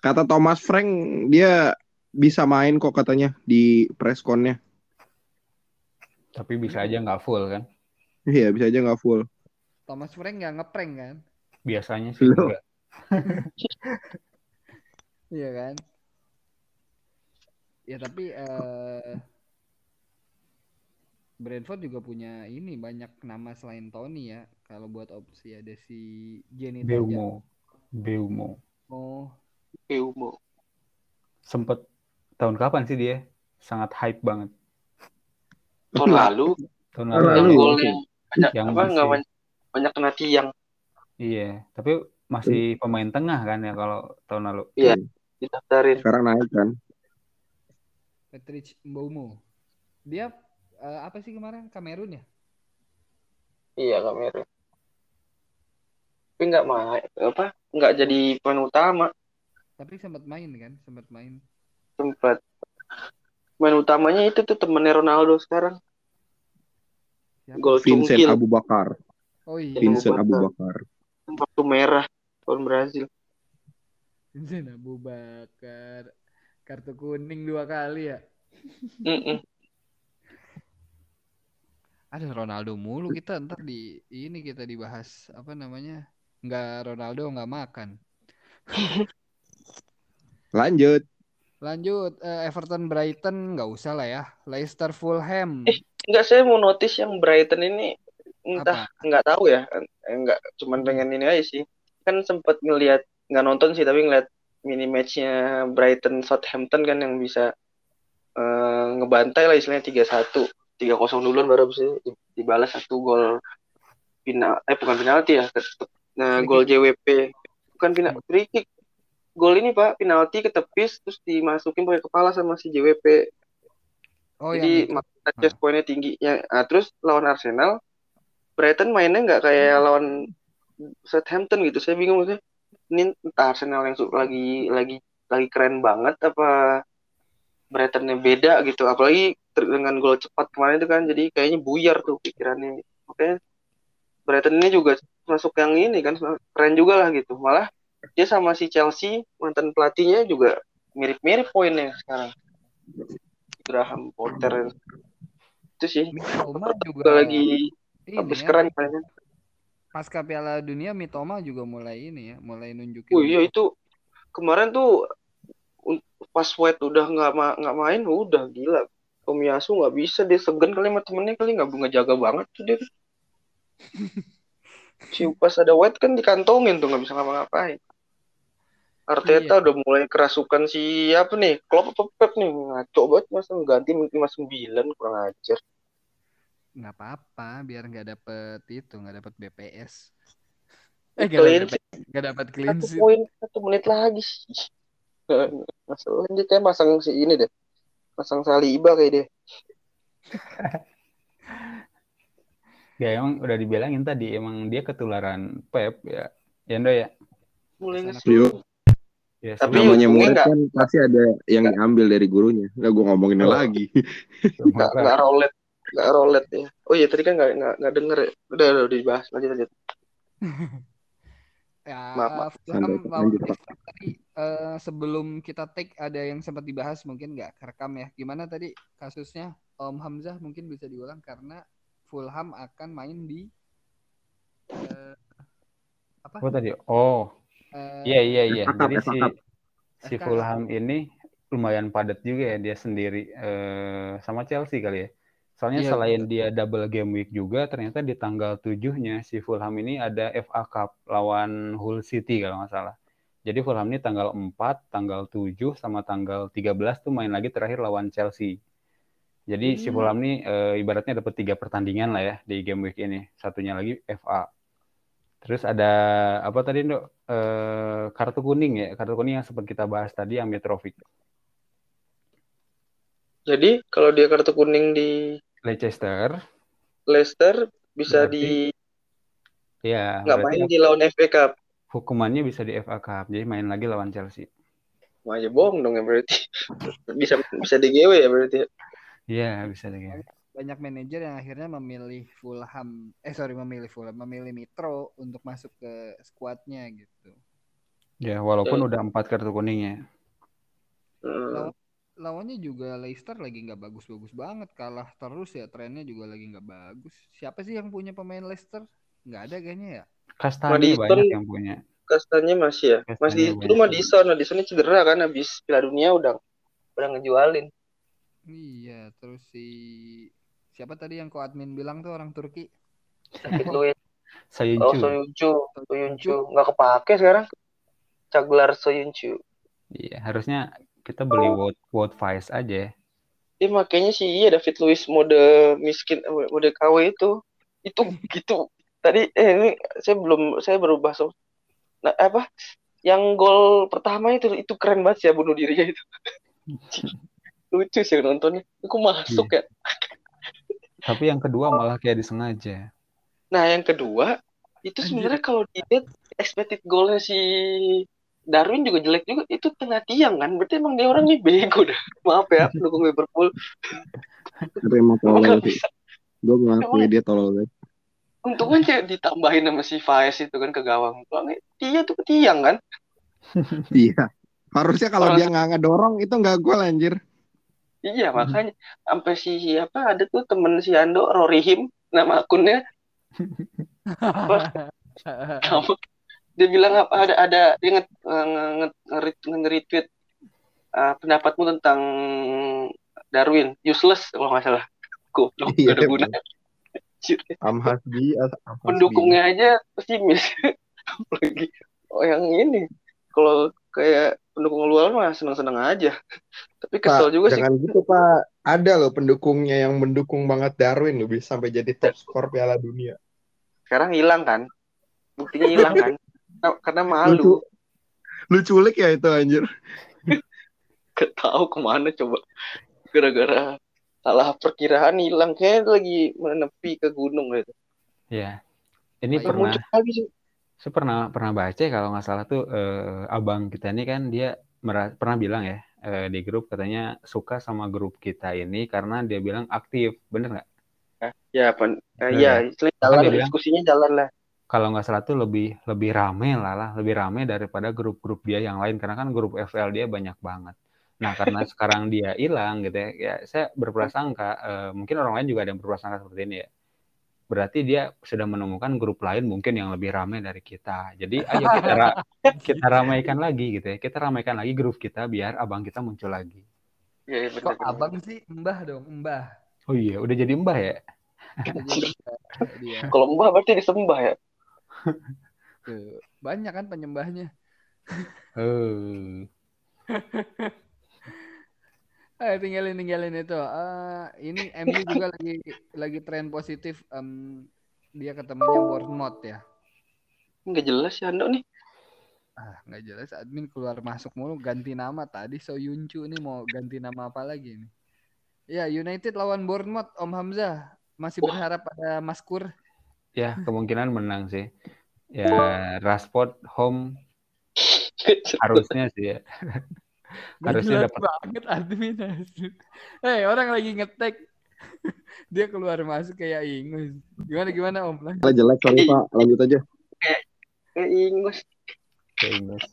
Kata Thomas Frank dia bisa main kok katanya di press con-nya. Tapi bisa aja nggak full kan. Iya, bisa aja nggak full. Thomas Frank nggak ngeprank kan? Biasanya sih Loh. enggak. Iya kan? Ya tapi eh Brentford juga punya ini banyak nama selain Tony ya. Kalau buat opsi ada si Jenny Beumo. Beumo. Oh, Eumo Sempet tahun kapan sih dia? Sangat hype banget. tahun lalu Tahun Tahun lalu. yang lalu. yang banyak Yang apa nggak masih- banyak, banyak kena tiang Iya, tapi masih pemain tengah kan ya kalau tahun lalu. Iya. didaftarin Sekarang naik kan. Patrick Mboumo. Dia eh, apa sih kemarin? Kamerun ya? iya kamera tapi nggak main apa nggak jadi pemain utama Tapi sempat main kan? Sempat main. sempat main utamanya itu tuh temennya Ronaldo sekarang Siapa? gol Vincent cungkil Abu Bakar. Oh iya. Vincent Abu Bakar. waktu merah tahun Brazil Vincent Abu Bakar. Kartu kuning dua kali ya. Mm-mm. Ada Ronaldo mulu kita ntar di ini kita dibahas apa namanya? Nggak Ronaldo nggak makan. Lanjut. Lanjut eh, Everton Brighton nggak usah lah ya. Leicester Fulham. Eh, Enggak, saya mau notice yang Brighton ini entah nggak tahu ya, enggak cuman pengen ini aja sih. Kan sempat ngelihat nggak nonton sih tapi ngeliat mini matchnya Brighton Southampton kan yang bisa eh, ngebantai lah istilahnya 3-1 3-0 duluan baru bisa di- dibalas satu gol final eh bukan penalti ya nah gol JWP bukan final free kick. Gol ini pak penalti ketepis terus dimasukin pakai kepala sama si JWP Oh jadi yang makanya chest pointnya tinggi. Ya nah, terus lawan Arsenal Brighton mainnya nggak kayak lawan Southampton gitu. Saya bingung maksudnya ini entah Arsenal yang su- lagi lagi lagi keren banget apa Brightonnya beda gitu. Apalagi dengan gol cepat kemarin itu kan jadi kayaknya buyar tuh pikirannya. Makanya Brighton ini juga masuk yang ini kan keren juga lah gitu. Malah dia sama si Chelsea mantan pelatihnya juga mirip-mirip poinnya sekarang. Graham Potter. Itu sih. Mitoma juga juga lagi habis ya, keren kayaknya. pasca Piala Dunia Mitoma juga mulai ini ya, mulai nunjukin. Oh iya itu kemarin tuh pas White udah nggak ma- nggak main udah gila. Tomiyasu nggak bisa dia segan kali sama temennya kali nggak ngejaga banget tuh dia. Si pas ada White kan dikantongin tuh nggak bisa ngapa-ngapain. Arteta Iya. udah mulai kerasukan si apa nih Klopp apa Pep nih ngaco banget masa ganti mungkin mas 9 kurang ajar. nggak apa-apa biar nggak dapet itu nggak dapet BPS eh nggak Clean dapet nggak dapet clean satu poin satu menit lagi sih. Masalah dia kayak masang si ini deh. Masang Saliba kayak dia. Ya emang udah dibilangin tadi emang dia ketularan Pep ya. Ya Ndo ya. Mulai ngeselin. Yuk. Ya, Tapi Namanya murid nggak- kan pasti ada yang diambil dari gurunya. Nggak gue ngomonginnya Oh. lagi. nggak nggak rolet nggak rolet ya oh iya tadi kan nggak nggak nggak denger ya udah udah dibahas lanjut lanjut ya Maaf, maaf. Lanjut, lanjut, Pak. Leicester tadi eh, sebelum kita take ada yang sempat dibahas mungkin nggak kerekam ya gimana tadi kasusnya Om Hamzah mungkin bisa diulang karena Fulham akan main di eh, apa Apa tadi? Oh, Eh, iya iya iya. Jadi si si. Fulham ini lumayan padat juga ya dia sendiri eh, sama Chelsea kali ya. Soalnya Iya, selain dia double game week juga, ternyata di tanggal 7-nya si Fulham ini ada FA Cup lawan Hull City kalau nggak salah. Jadi Fulham ini tanggal 4, tanggal 7, sama tanggal 13 tuh main lagi terakhir lawan Chelsea. Jadi si Hmm. Fulham ini eh, ibaratnya dapat tiga pertandingan lah ya di game week ini. Satunya lagi FA. Terus ada apa tadi Dok? Eh, kartu kuning ya, kartu kuning yang sempat kita bahas tadi yang Mitrovic. jadi kalau dia kartu kuning di Leicester, Leicester bisa Berarti- di ya nggak main di lawan FA Cup hukumannya bisa di FA Cup. Jadi main lagi lawan Chelsea. Wah, ya bohong dong ya berarti bisa bisa di GW ya berarti Iya, bisa deh. banyak manajer yang akhirnya memilih Fulham eh sorry memilih Fulham memilih Mitro untuk masuk ke skuadnya gitu Ya, walaupun Ya. udah empat kartu kuningnya. Hmm. Lawan- lawannya juga Leicester lagi nggak bagus-bagus banget kalah terus ya trennya juga lagi nggak bagus siapa sih yang punya pemain Leicester nggak ada kayaknya ya Kastanya Madison- banyak yang punya. Kastanya masih ya? Kastanya masih itu Madison Madison ini cedera kan habis Piala Dunia udah udah ngejualin. Iya terus si siapa tadi yang ko admin bilang tuh orang Turki? David Luiz oh Sayuncu. Soyuncu. Soyuncu. Nggak kepake sekarang. Caglar Soyuncu. Iya, harusnya kita beli Wout Wout Vice aja. Dia makanya sih iya David Luiz mode miskin mode KW itu. Itu gitu tadi eh ini saya belum saya baru bahas nah, apa yang gol pertama itu itu keren banget sih ya bunuh dirinya itu. Lucu sih nontonnya. Aku masuk ya. Tapi yang kedua malah kayak disengaja. nah yang kedua itu sebenarnya kalau dilihat expected goalnya si Darwin juga jelek juga. Itu tengah tiang kan. Berarti emang dia orang ini bego dah. Maaf ya pendukung Liverpool. Tapi emang tolol sih. Gue mengakui dia tolol banget. Untung aja ditambahin sama si Faes itu kan ke gawang dia tuh ke tiang kan Iya. Harusnya kalau Orang- dia nggak ngedorong itu nggak gol anjir. Iya makanya sampai si siapa ada tuh temen si Ando Rorihim nama akunnya Kamu dia bilang apa ada ada dia nge, nge, nge, nge-retweet uh, pendapatmu tentang Darwin useless kalau nggak salah. Goblok Iya, gak ada guna. Am Hasbi. Pendukungnya aja pesimis. Apalagi oh yang ini kalau kayak pendukung luar mah seneng-seneng aja. Tapi kesel Pak, juga sih. jangan gitu Pak. Ada loh pendukungnya yang mendukung banget Darwin loh bisa sampai jadi top skor Piala Dunia. Sekarang hilang kan? Buktinya hilang kan? Karena- malu. Lu culik ya itu anjir. Gak tahu ke mana coba. Gara-gara salah perkiraan hilang kayak lagi menepi ke gunung gitu. Ya. Ini Baik. pernah lagi sih. saya pernah pernah baca kalau nggak salah tuh eh, abang kita ini kan dia mera- pernah bilang ya eh, di grup katanya suka sama grup kita ini karena dia bilang aktif, bener nggak? Ya, pen, eh, ya, istilahnya jalan, bilang- diskusinya jalan lah. Kalau nggak salah tuh lebih lebih rame lah lah, lebih rame daripada grup-grup dia yang lain karena kan grup FL dia banyak banget. Nah karena sekarang dia hilang gitu ya, ya saya berprasangka eh, mungkin orang lain juga ada yang berprasangka seperti ini ya. Berarti dia sudah menemukan grup lain mungkin yang lebih ramai dari kita. Jadi ayo kita ra- kita ramaikan lagi gitu ya. Kita ramaikan lagi grup kita biar abang kita muncul lagi. Ya, ya, Kok abang sih mbah dong, mbah. Oh iya, udah jadi mbah ya? Kalau mbah berarti disembah ya. Tuh, Banyak kan penyembahnya. Eh, Eh, tinggalin tinggalin itu. Eh, ini MU juga lagi lagi tren positif. Em, dia ketemunya Bournemouth ya. Nggak jelas ya Ando nih. Ah, nggak jelas. Admin keluar masuk mulu ganti nama tadi Soyuncu ini mau ganti nama apa lagi nih? Ya United lawan Bournemouth Om Hamzah masih Wah. berharap pada Maskur. ya kemungkinan menang sih. Ya Rashford home harusnya sih ya. Nggak Harusnya jelas dapat. banget admin. Hei orang lagi ngetek. Dia keluar masuk kayak ingus. Gimana gimana Om? Lah jelek sorry Pak, lanjut aja. Kayak ingus. ke Inggris.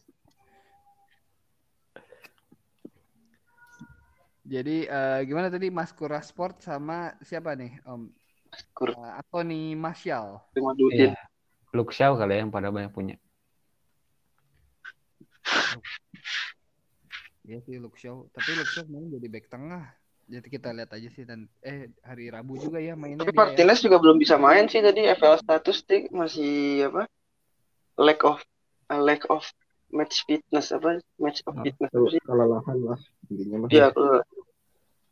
Jadi eh, gimana tadi Maskur Rashford sama siapa nih Om? Kur Eh, Anthony Martial. terima duit. Iya. Shaw kali ya yang pada banyak punya. Iya sih Luke Shaw. Tapi Luke Shaw main jadi back tengah. Jadi kita lihat aja sih dan eh hari Rabu juga ya mainnya Tapi ya. Martinez juga belum bisa main sih tadi FL status dia masih apa? Lack of uh, lack of match fitness apa? Match of Oh, fitness Tuh, apa sih? kelelahan lah intinya mah. Iya, kalau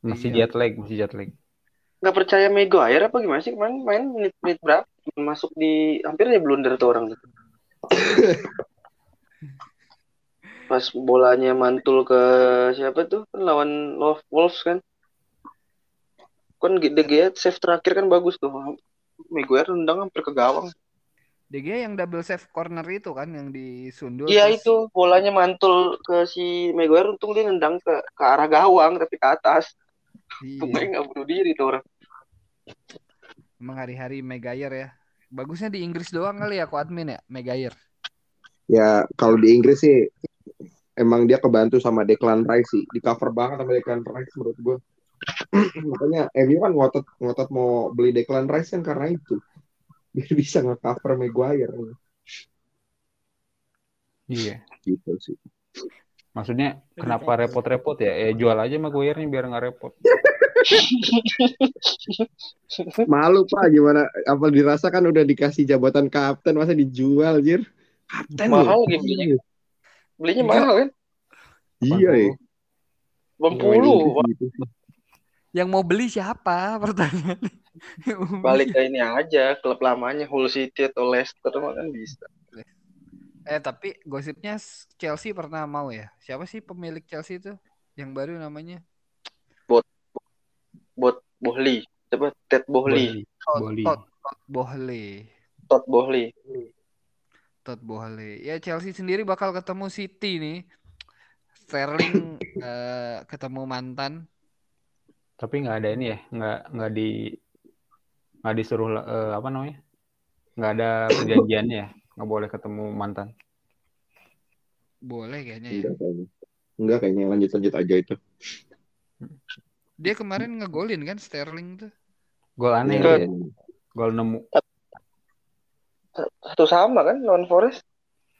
Masih Iya. jet lag, masih jet lag. nggak percaya Maguire apa gimana sih kemarin main menit-menit berapa? Masuk di hampir dia blunder tuh orang tuh. Pas bolanya mantul ke siapa tuh? Kan lawan Love Wolves kan. Kan De Gea save terakhir kan bagus tuh. Maguire nendang hampir ke gawang. De Gea yang double save corner itu kan yang disundul. Iya terus- itu bolanya mantul ke si Maguire untung dia nendang ke ke arah gawang tapi ke atas. Iya. Nggak bunuh diri tuh orang. Emang hari-hari Maguire ya. Bagusnya di Inggris doang kali ya aku admin ya Maguire. Ya kalau di Inggris sih emang dia kebantu sama Declan Rice sih. Di cover banget sama Declan Rice menurut gue. Makanya MU kan ngotot ngotot mau beli Declan Rice kan karena itu. Biar bisa nge-cover Maguire Iya. gitu sih. Maksudnya kenapa repot-repot ya? Eh jual aja Maguire-nya biar nggak repot. Malu Pak gimana apa dirasakan udah dikasih jabatan kapten masa dijual jir. Kapten Mahal lagi belinya. Mahal kan? Iya ya. 80. Wah, Gitu. Yang mau beli siapa pertanyaan? Balik ke ini aja klub lamanya Hull City atau Leicester mah kan bisa. Eh tapi gosipnya Chelsea pernah mau ya. Siapa sih pemilik Chelsea itu? Yang baru namanya? Bot Bohli. Coba Ted Bohli. Todd Boli. Todd Todd Bohley. Todd Bohli. Todd Bohley. Ya Chelsea sendiri bakal ketemu City nih. Sterling eh, ketemu mantan. Tapi nggak ada ini ya, nggak nggak di nggak disuruh eh, apa namanya? Nggak ada perjanjiannya ya, nggak boleh ketemu mantan. Boleh kayaknya ya. Enggak kayaknya. Enggak kayaknya lanjut-lanjut aja itu. Dia kemarin ngegolin kan Sterling tuh. Gol aneh Iya. ya. Gol nemu. Satu sama kan lawan Forest.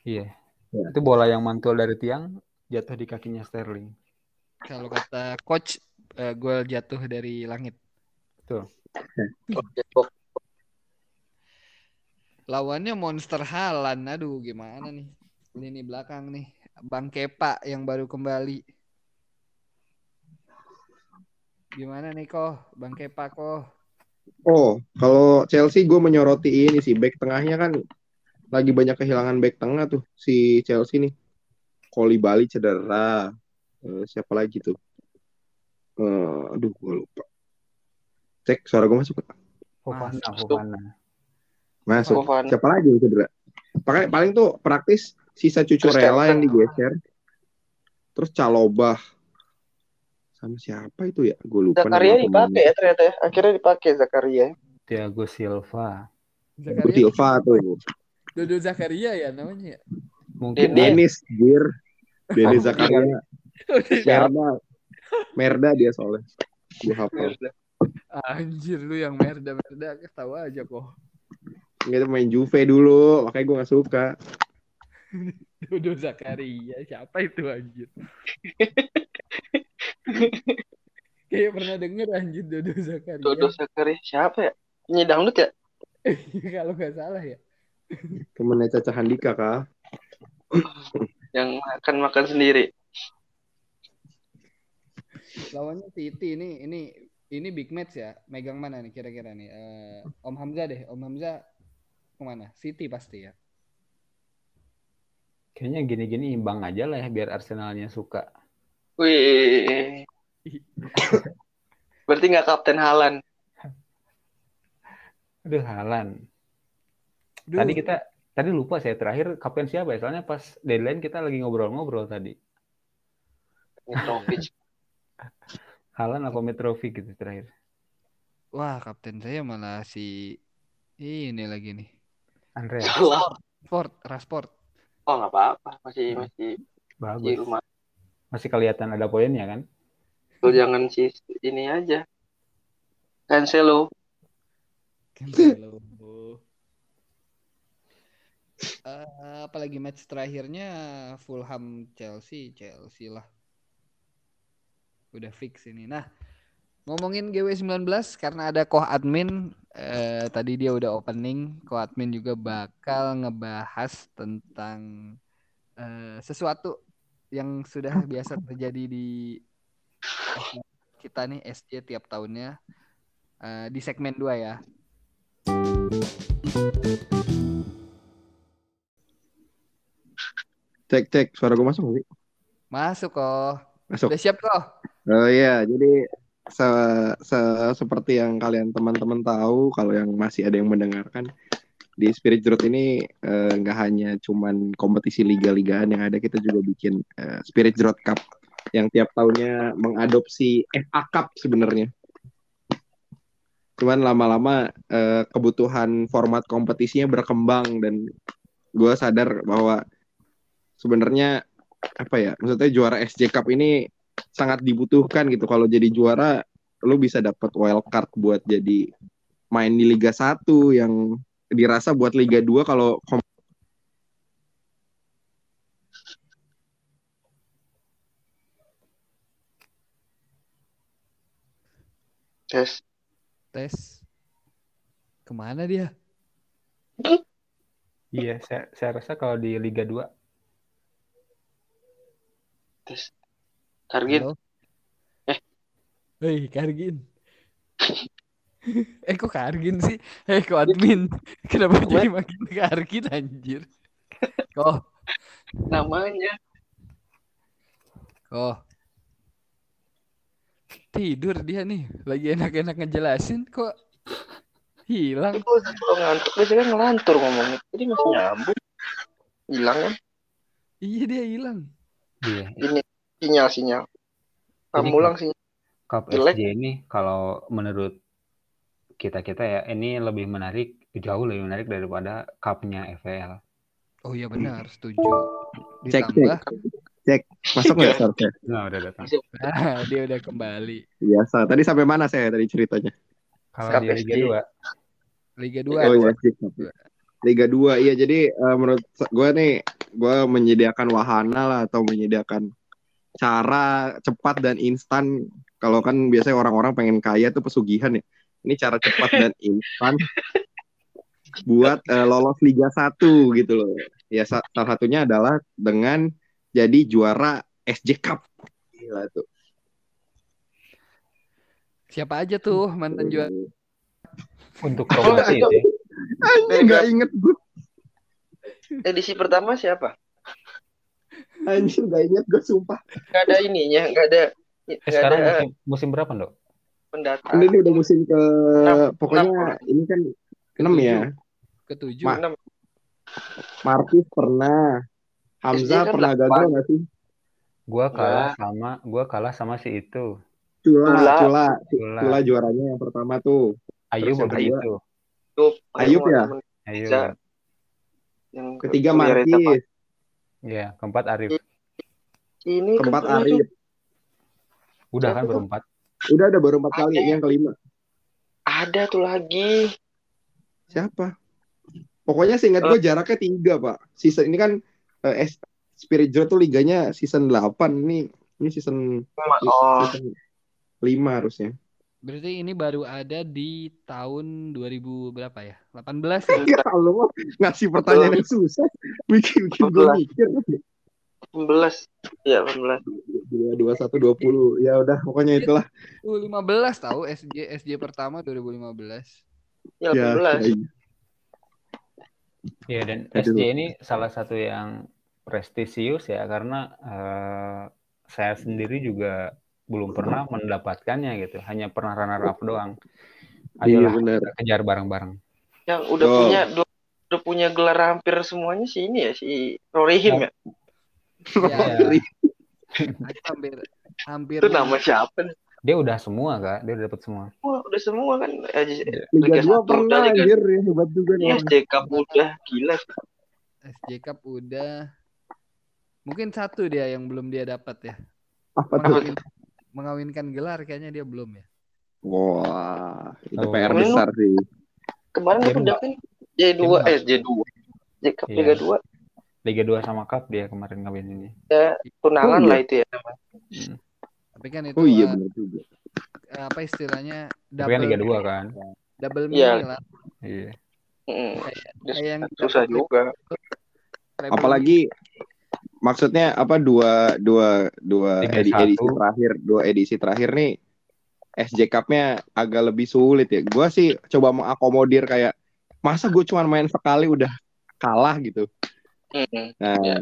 Iya. Ya. Itu bola yang mantul dari tiang jatuh di kakinya Sterling. Kalau kata coach eh, gol jatuh dari langit. Lawannya Monster Halan. Aduh, gimana nih? Lini belakang nih. Bang Kepa yang baru kembali. Gimana nih kok? Bang Kepa kok? Oh, kalau Chelsea gue menyoroti ini sih back tengahnya kan lagi banyak kehilangan back tengah tuh si Chelsea nih. Koli Bali cedera. Eh, siapa lagi tuh? Eh, aduh, gue lupa. Cek suara gue masuk. Fofana, Masuk. Fofana. Masuk. Fofana. Siapa lagi yang cedera? Paling paling tuh praktis sisa Cucurella yang digeser. Terus Calobah. Sama siapa itu ya? Gue lupa. Zakaria dipakai ya ternyata ya. Akhirnya dipakai Zakaria. Thiago Silva. Zakaria. Silva tuh. Dodo Zakaria ya namanya. ya? Mungkin Dede. Dennis, Gir. Dennis Oh, Zakaria. Merda. Merda dia soalnya. Gue hafal. Anjir lu yang merda merda ketawa aja kok. Kita main Juve dulu, makanya gue gak suka. Dodo Zakaria siapa itu anjir? Kayak pernah denger anjir Dodo Zakaria. Dodo Zakaria. Siapa ya? Ini dangdut ya? Kalau nggak salah ya. Temennya Caca Handika, kah? Yang makan-makan sendiri. Lawannya City ini ini ini big match ya. Megang mana nih kira-kira nih? Eh, Om Hamzah deh. Om Hamzah ke mana? City pasti ya. kayaknya gini-gini imbang aja lah ya biar Arsenalnya suka. Wih. Berarti nggak Kapten Halan. Aduh, Halan. Duh, Tadi kita tadi lupa saya terakhir kapten siapa ya? Soalnya pas deadline kita lagi ngobrol-ngobrol tadi. Mitrovic. Halan apa Mitrovic gitu terakhir. wah kapten saya malah si ini lagi nih. Andrea. Sport, Rasport. Oh nggak apa-apa. Masih masih di bagus. rumah. Masih kelihatan ada poinnya kan? Tuh jangan si ini aja. Cancelo. Cancelo. Eh, apalagi match terakhirnya Fulham Chelsea, Chelsea lah. Udah fix ini. Nah, ngomongin GW19 karena ada Koh Admin eh, tadi dia udah opening, Koh Admin juga bakal ngebahas tentang eh, sesuatu yang sudah biasa terjadi di kita nih SC tiap tahunnya eh, di segmen 2 ya. Cek, cek. Suara gue masuk nggak sih? Masuk kok. Masuk. Udah siap kok? Oh iya, jadi se se- seperti yang kalian teman-teman tahu, kalau yang masih ada yang mendengarkan, di Spirit Road ini eh, nggak hanya cuman kompetisi liga-ligaan yang ada, kita juga bikin eh, Spirit Road Cup yang tiap tahunnya mengadopsi FA Cup sebenarnya. Cuman lama-lama eh, kebutuhan format kompetisinya berkembang dan gue sadar bahwa sebenarnya apa ya, maksudnya juara SJ Cup ini sangat dibutuhkan gitu. Kalau jadi juara, lu bisa dapat wild card buat jadi main di Liga 1 yang dirasa buat Liga 2 kalau Tes. Tes. Ke mana dia? Iya, saya, saya rasa kalau di Liga 2 Tes. Kargin. Halo? Eh. Hei, Kargin. eh kok Kargin sih? Eh kok admin? Kenapa jadi makin Kargin anjir? Kok, Namanya. kok. Tidur dia nih, lagi enak-enak ngejelasin kok hilang. Itu kalau ngantuk biasanya ngelantur ngomongnya. Jadi masih nyambung. Hilang kan? Iya dia hilang. iya, Ini sinyal-sinyal. Kamu ulang sinyal. Cup Jelek. SJ ini kalau menurut kita-kita ya ini lebih menarik, jauh lebih menarik daripada cupnya FPL. Oh iya benar, setuju. Cek, Ditambah cek. Masuk nggak seharusnya? Nah, udah datang. nah, dia udah kembali. Biasa. Tadi sampai mana saya tadi ceritanya? Kalau di Liga SD. 2, Liga 2. Oh iya. Liga 2 iya jadi eh, menurut gue nih gue menyediakan wahana lah atau menyediakan cara cepat dan instan kalau kan biasanya orang-orang pengen kaya tuh pesugihan ya ini cara cepat dan instan buat eh, lolos Liga 1 gitu loh. Ya sa- salah satunya adalah dengan jadi juara SJ Cup. Gila tuh. Siapa aja tuh mantan juara? untuk promosi sih. Anjing nggak inget gue Edisi pertama siapa? anjing nggak inget gue sumpah. Gak ada ininya, gak ada Eh, gak sekarang ada musim, musim berapa, Dok? Pendataan. ini udah musim ke Enam. pokoknya Enam. ini kan enam ya Ketujuh. Ma- Enam. Marquis pernah Hamzah kan pernah delapan. gagal nggak sih Gua kalah sama gua kalah sama si itu. Cula Cula. Cula Cula. Cula juaranya yang pertama tuh Ayub Terus yang waktu kedua. itu. Tuh, Ayub ya? Ayub. Yang ketiga. Marquis Iya, keempat Arif. Ini keempat Arif. Udah kan berempat. Udah ada baru empat kali Ada. yang kelima. Ada tuh lagi. siapa? Pokoknya seingat gue jaraknya tiga pak. Season ini kan eh, S- Spirit Joy tuh liganya season 8 ini ini season Oh, season 5 harusnya. Berarti ini baru ada di tahun 2000 berapa ya? 18 ya? ya kalau mah ngasih pertanyaan yang susah. Bikin bikin gue mikir 18. Iya, 18. dua dua satu dua puluh ya udah pokoknya itulah 2015 tahu SJ SJ pertama 2015. Ya, ya 18. ya, Iya dan Aduh. SJ ini salah satu yang prestisius ya karena eh, saya sendiri juga belum pernah mendapatkannya gitu. Hanya pernah runner up doang. iya Ayolah benar kita kejar bareng-bareng. Yang udah Oh. punya udah punya gelar hampir semuanya sih ini ya si Rory Him ya. Ya, Iya. hampir hampir Itu nama siapa? nih? Dia udah semua kak, dia udah dapet semua. Wah, udah semua kan. Liga Liga 2 satu pernah udah, Liga- anjir ya, hebat juga nih Iya, orang. SJ Cup udah gila. sih. SJ Cup udah mungkin satu dia yang belum dia dapat ya. apa tuh Mengawin, mengawinkan gelar kayaknya dia belum ya. wah itu Oh. PR besar sih Kemarin Dia gue dapet J2 Dia eh J2. J Cup Iya. Liga 2 Liga 2 sama Cup dia kemarin ngawin ini. tunangan Oh, iya. lah itu ya namanya. Tapi kan itu oh iya eh, benar juga apa istilahnya Tapi kan Liga 2 kan. double Iya. meaning lah. Iya. Mm. Kayak yang Susah juga. treble apalagi maksudnya apa dua dua dua edi- edisi terakhir dua edisi terakhir nih SJ Cup-nya agak lebih sulit ya. Gua sih coba mengakomodir kayak masa gue cuma main sekali udah kalah gitu. Mm. Nah, Iya.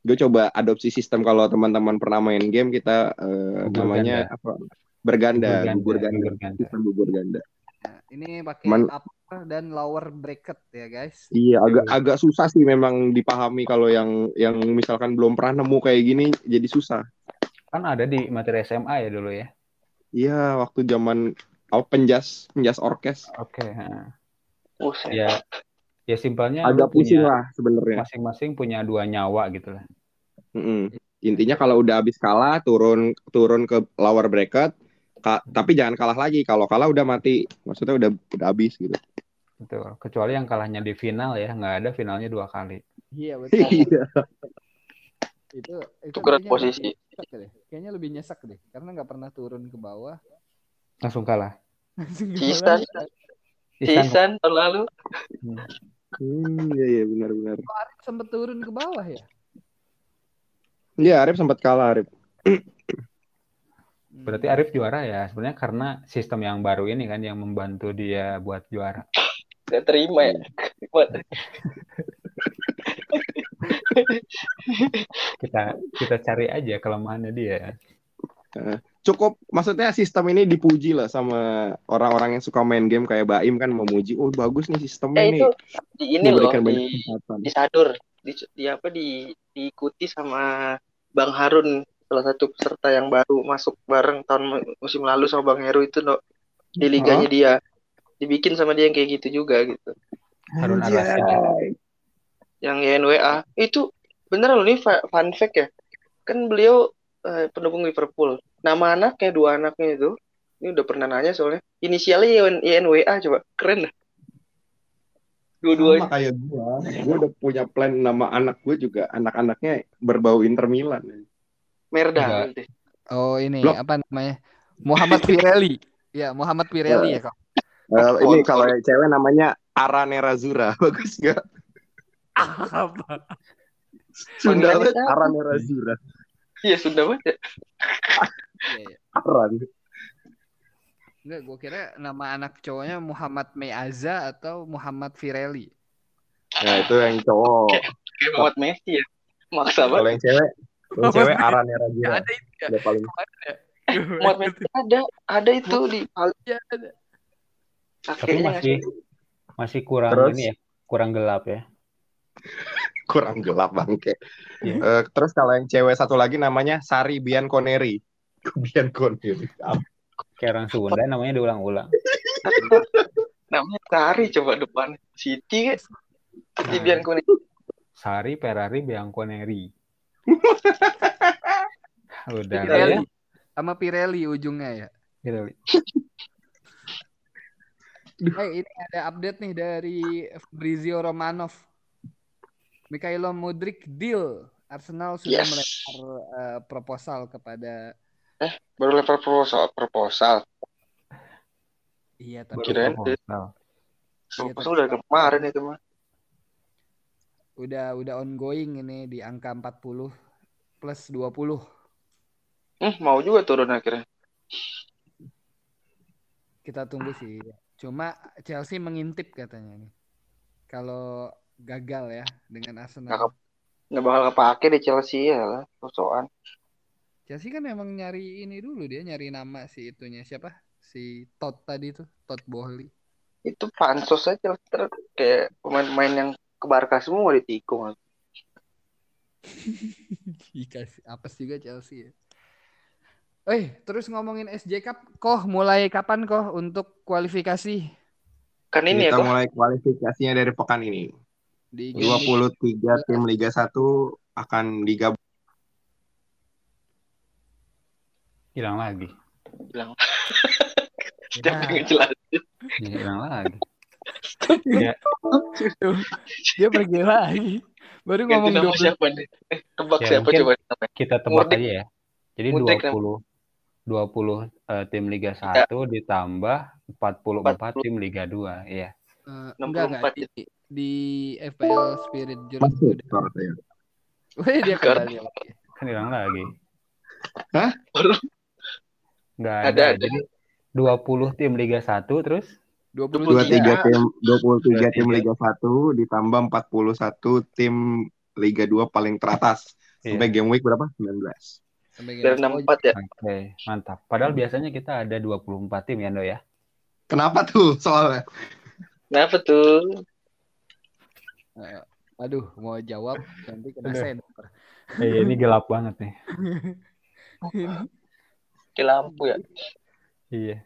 gue coba adopsi sistem kalau teman-teman pernah main game kita Gugur namanya apa? Berganda, gugur ganda. gugur ganda. Sistem gugur ganda. Nah, ini pakai Man- upper dan lower bracket ya guys. Iya, agak agak susah sih memang dipahami kalau yang yang misalkan belum pernah nemu kayak gini jadi susah. Kan ada di materi SMA ya dulu ya. Iya, waktu zaman apa penjas penjas orkes Oke. nah. Buset. Ya ya simpelnya agak pusing lah sebenarnya. masing-masing punya dua nyawa gitu lah. Mm-mm. Intinya kalau udah habis kalah turun turun ke lower bracket, ka- tapi jangan kalah lagi. Kalau kalah udah mati, maksudnya udah udah habis gitu. Betul. Kecuali yang kalahnya di final ya, nggak ada finalnya dua kali. Iya betul. Iya. itu itu posisi. lebih. Kayaknya lebih nyesek deh karena nggak pernah turun ke bawah. Langsung kalah. Sisan, Sisan tahun lalu. Hmm, iya iya benar-benar. sempet turun ke bawah ya. Iya, Arif sempat kalah Arif. Berarti Arif juara ya. Sebenarnya karena sistem yang baru ini kan yang membantu dia buat juara. Gak terima ya. Kita kita cari aja kelemahannya dia. Cukup maksudnya sistem ini dipuji lah sama orang-orang yang suka main game kayak Baim kan memuji, oh bagus nih sistemnya Eh nih. itu di ini loh Memberikan banyak di kesempatan. di Sadur di, di apa di diikuti sama Bang Harun salah satu peserta yang baru masuk bareng tahun mu- musim lalu sama Bang Heru itu no di liganya dia dibikin sama dia yang kayak gitu juga gitu Harun. Arasid. yang YNWA itu bener loh nih fa- fun fact ya kan beliau eh, pendukung Liverpool nama anaknya dua anaknya itu ini udah pernah nanya soalnya inisialnya YN, YNWA coba keren dah Sama dua-duanya kayak gua. Gua udah punya plan nama anak gue juga anak-anaknya berbau Inter Milan. Merda Enggak. Oh ini Blok. apa namanya? Muhammad Pirelli. Ya Muhammad Pirelli ya kok. Eh, ini kalau yang cewek namanya Arane Razura. Bagus gak? Apa? Sunda? Arane Razura. iya sudah banget ya. Iya, iya. Aran. Enggak, gue kira nama anak cowoknya Muhammad Meaza atau Muhammad Firelli. Nah, itu yang cowok. kayak Muhammad Messi ya maksa Kalau banget yang cewek, yang cewek Arane Razura. Gak ada itu ya. Udah paling Muhammad Messi ada ada itu di Ya, ada. Tapi masih masih kurang Terus? ini ya, kurang gelap ya. kurang gelap bangke. Iya. Eh, terus kalau yang cewek satu lagi namanya Sari Bianconeri. Bianconeri. Apa? Kayak orang Sunda namanya diulang-ulang. namanya Kari coba depan Siti kayak Siti Nah. Bianconi Sari Ferrari Bianconeri. Udah Pirelli. ya. Sama Pirelli ujungnya ya. Pirelli. Eh, ini ada update nih dari Fabrizio Romanov. Mikhailo Mudrik deal. Arsenal sudah Yes. melempar eh, proposal kepada baru lempar proposal proposal Iya, tapi Kirain Proposal. Iya, proposal udah kemarin itu mah udah udah ongoing ini di angka 40 plus 20. hmm, mau juga turun akhirnya Kita tunggu sih. Cuma Chelsea mengintip katanya nih. Kalau gagal ya dengan Arsenal. nggak bakal kepake di Chelsea ya lah sosokan Chelsea kan emang nyari ini dulu dia nyari nama si itunya siapa? Si Todd tadi tuh, Todd Boehly. itu pansos aja Chelsea ter- kayak pemain-pemain yang ke Barca semua ditikung Dikasih apes juga Chelsea ya. Eh, terus ngomongin SJ Cup, koh mulai kapan koh untuk kualifikasi kan ini ya Kita kok mulai kualifikasinya dari pekan ini. di game week 23 tim Liga 1 akan digabung. Hilang lagi. Ya, jangan ngejelasin Ya, hilang lagi. Ya, dia pergi lagi. Baru ganti ngomong nama 12 siapa nih eh, tebak Ya, siapa coba kita tebak aja ya. Jadi Mudrik, 20 20 eh, tim Liga 1 ditambah 44 tim Liga 2. Iya. Eh, enggak enggak 64 di, di FPL Spirit udah. suaranya. Wih, dia kembali lagi. Kan hilang lagi. Hah? Enggak Ada, ada. Jadi 20 tim Liga 1 terus 23 23. tim 23 tim 23. Liga 1 ditambah 41 tim Liga 2 paling teratas. Iya. Sampai game week berapa? 19. Sampai dari game- 64 ya Oke, mantap. Padahal biasanya kita ada 24 tim ya, Ndo ya. Kenapa tuh soalnya? kenapa tuh Eh, aduh, mau jawab nanti kena sensor. Eh, ini gelap banget nih. ke lampu ya Iya.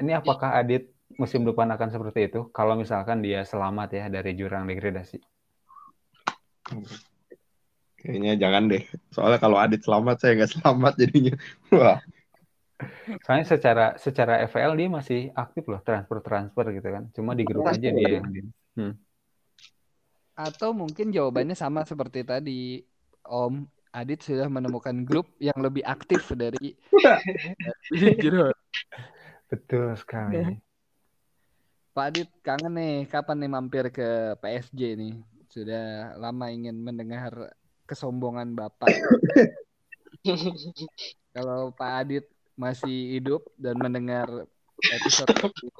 Ini apakah Adit musim depan akan seperti itu? Kalau misalkan dia selamat ya dari jurang degradasi. Kayaknya jangan deh. Soalnya kalau Adit selamat saya nggak selamat jadinya. Wah. Soalnya secara secara FPL dia masih aktif loh transfer-transfer gitu kan. Cuma di grup aja dia yang di. Atau mungkin jawabannya sama seperti tadi. Om Adit sudah menemukan grup yang lebih aktif dari Jero. Betul sekali. Pak Adit kangen nih, kapan nih mampir ke PSG nih? Sudah lama ingin mendengar kesombongan Bapak. Kalau Pak Adit masih hidup dan mendengar episode ini,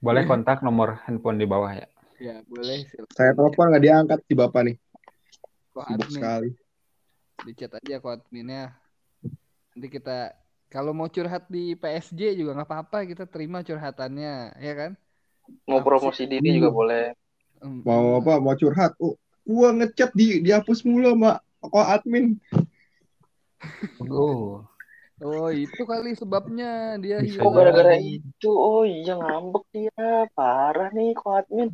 Boleh kontak nomor handphone di bawah ya. ya boleh. Saya telepon nggak diangkat si Bapak nih. Kok Sibuk admin sekali. di chat aja kok adminnya. Nanti kita kalau mau curhat di PSG juga nggak apa-apa, kita terima curhatannya, ya kan? mau promosi diri juga boleh Hmm. Mau apa? Mau curhat? Oh, gua ngechat di dihapus mulu sama kok admin. Oh, Oh, itu kali sebabnya dia Bisa oh hilang. gara-gara itu oh iya ngambek dia parah nih kok admin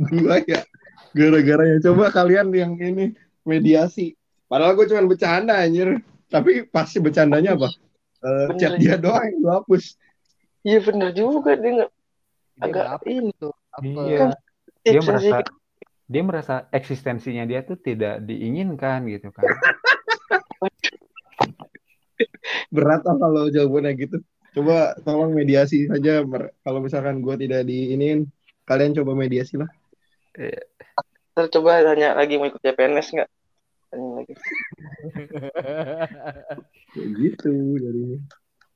Gua ya gara-garanya coba kalian yang ini mediasi. Padahal gue cuma bercanda anjir. Tapi pasti bercandanya apa? Eh, Bener chat dia doang yang gue hapus. Iya bener juga dia nggak Dia agak ini tuh? Apa? Iya. Dia tips merasa dia merasa eksistensinya dia tuh tidak diinginkan gitu kan. Berat lah kalau jawabannya gitu. Coba tolong mediasi saja. Kalau misalkan gue tidak diinin, kalian coba mediasi lah. Ntar coba tanya lagi mau ikut CPNS nggak? Tanya lagi. Kayak gitu jadinya.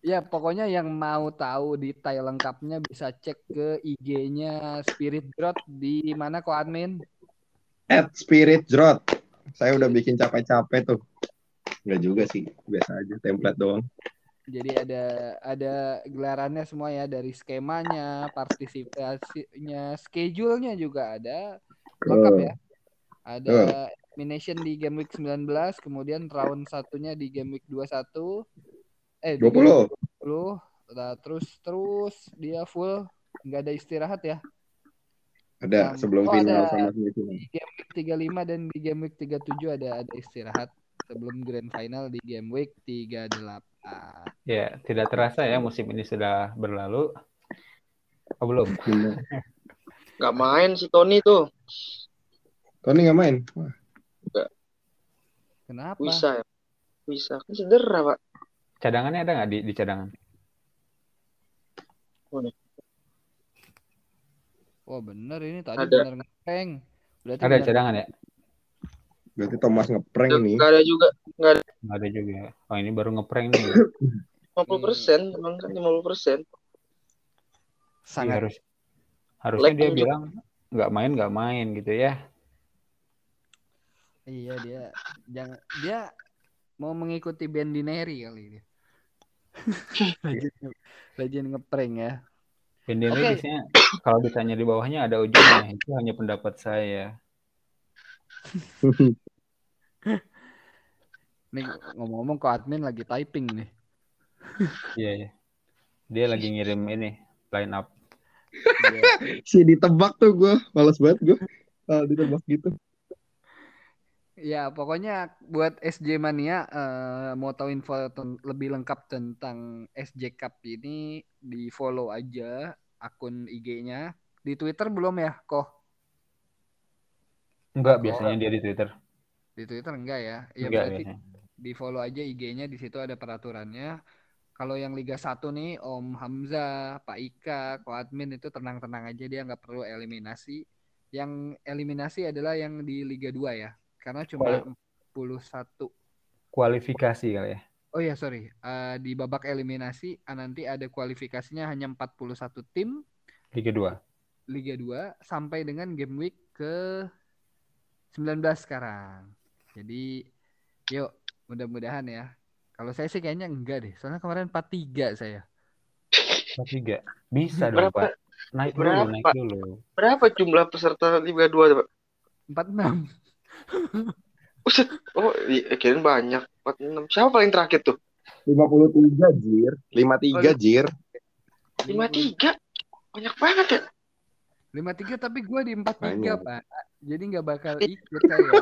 Ya, pokoknya yang mau tahu detail lengkapnya bisa cek ke IG-nya Spirit Growth di mana kok admin? At Spirit Drot. Saya udah bikin capek-capek tuh. Enggak juga sih, biasa aja template doang. Jadi ada ada gelarannya semua ya dari skemanya, partisipasinya, schedule-nya juga ada lengkap ya. Ada elimination di game week 19, kemudian round satunya di game week 21. Eh, di game 20. 20. Nah, terus terus dia full nggak ada istirahat ya. Ada Yang- sebelum oh, final ada. sama semifinal. Di game week 35 dan di game week 37 ada ada istirahat sebelum grand final di game week 38. Ya, tidak terasa ya musim ini sudah berlalu. Oh, belum. Nggak main si Tony tuh. Tony nggak main. Wah, Kenapa? Bisa ya. Bisa. Kan cedera, Pak. Cadangannya ada nggak di, di cadangan? Oh bener ini tadi Ada. bener ngepeng. Berarti Ada bener- cadangan ya? Berarti Thomas ngeprank nih. Nggak ada juga. Nggak ada juga. Oh, ini baru ngeprank nih. 50 persen. Emang kan 50 persen. Iya, sangat harus harusnya dia juga. bilang nggak main nggak main gitu ya. iya dia jangan dia mau mengikuti Bendineri kali ini. Legend, legend ngeprank ya. Bendera Oke. biasanya kalau ditanya di bawahnya ada ujungnya. Itu hanya pendapat saya. Nih ngomong-ngomong kok admin lagi typing nih. Iya, iya. Dia lagi ngirim ini line up. Si ditebak tuh gue, males banget gue. Kalau ditebak gitu. Ya, pokoknya buat SJ Mania eh, mau tahu info lebih lengkap tentang SJ Cup ini di follow aja akun IG-nya. Di Twitter belum ya, kok? Enggak biasanya dia di Twitter. Di Twitter enggak ya? Ya Enggak berarti biasanya. di follow aja IG-nya di situ ada peraturannya. Kalau yang Liga 1 nih Om Hamzah, Pak Ika, Ko Admin itu tenang-tenang aja dia nggak perlu eliminasi. Yang eliminasi adalah yang di Liga 2 ya. Karena cuma 41 Kualifikasi kali ya. Oh ya sorry, Eh, di babak eliminasi ah, nanti ada kualifikasinya hanya 41 tim Liga 2. Liga 2 sampai dengan game week ke 19 sekarang. Jadi yuk mudah-mudahan ya. Kalau saya sih kayaknya enggak deh, soalnya kemarin 43 saya. Tiga. Bisa dong, Berapa? Pak. Naik dulu, Berapa? naik dulu. Berapa jumlah peserta Liga 2, Pak? 46. Buset. Oh, iya, kirain banyak. 46. Siapa paling terakhir tuh? 53 jir. 53 jir. 53. Banyak banget ya. 53 tapi gua di 43, Banyak. Pak. Jadi nggak bakal ikut saya.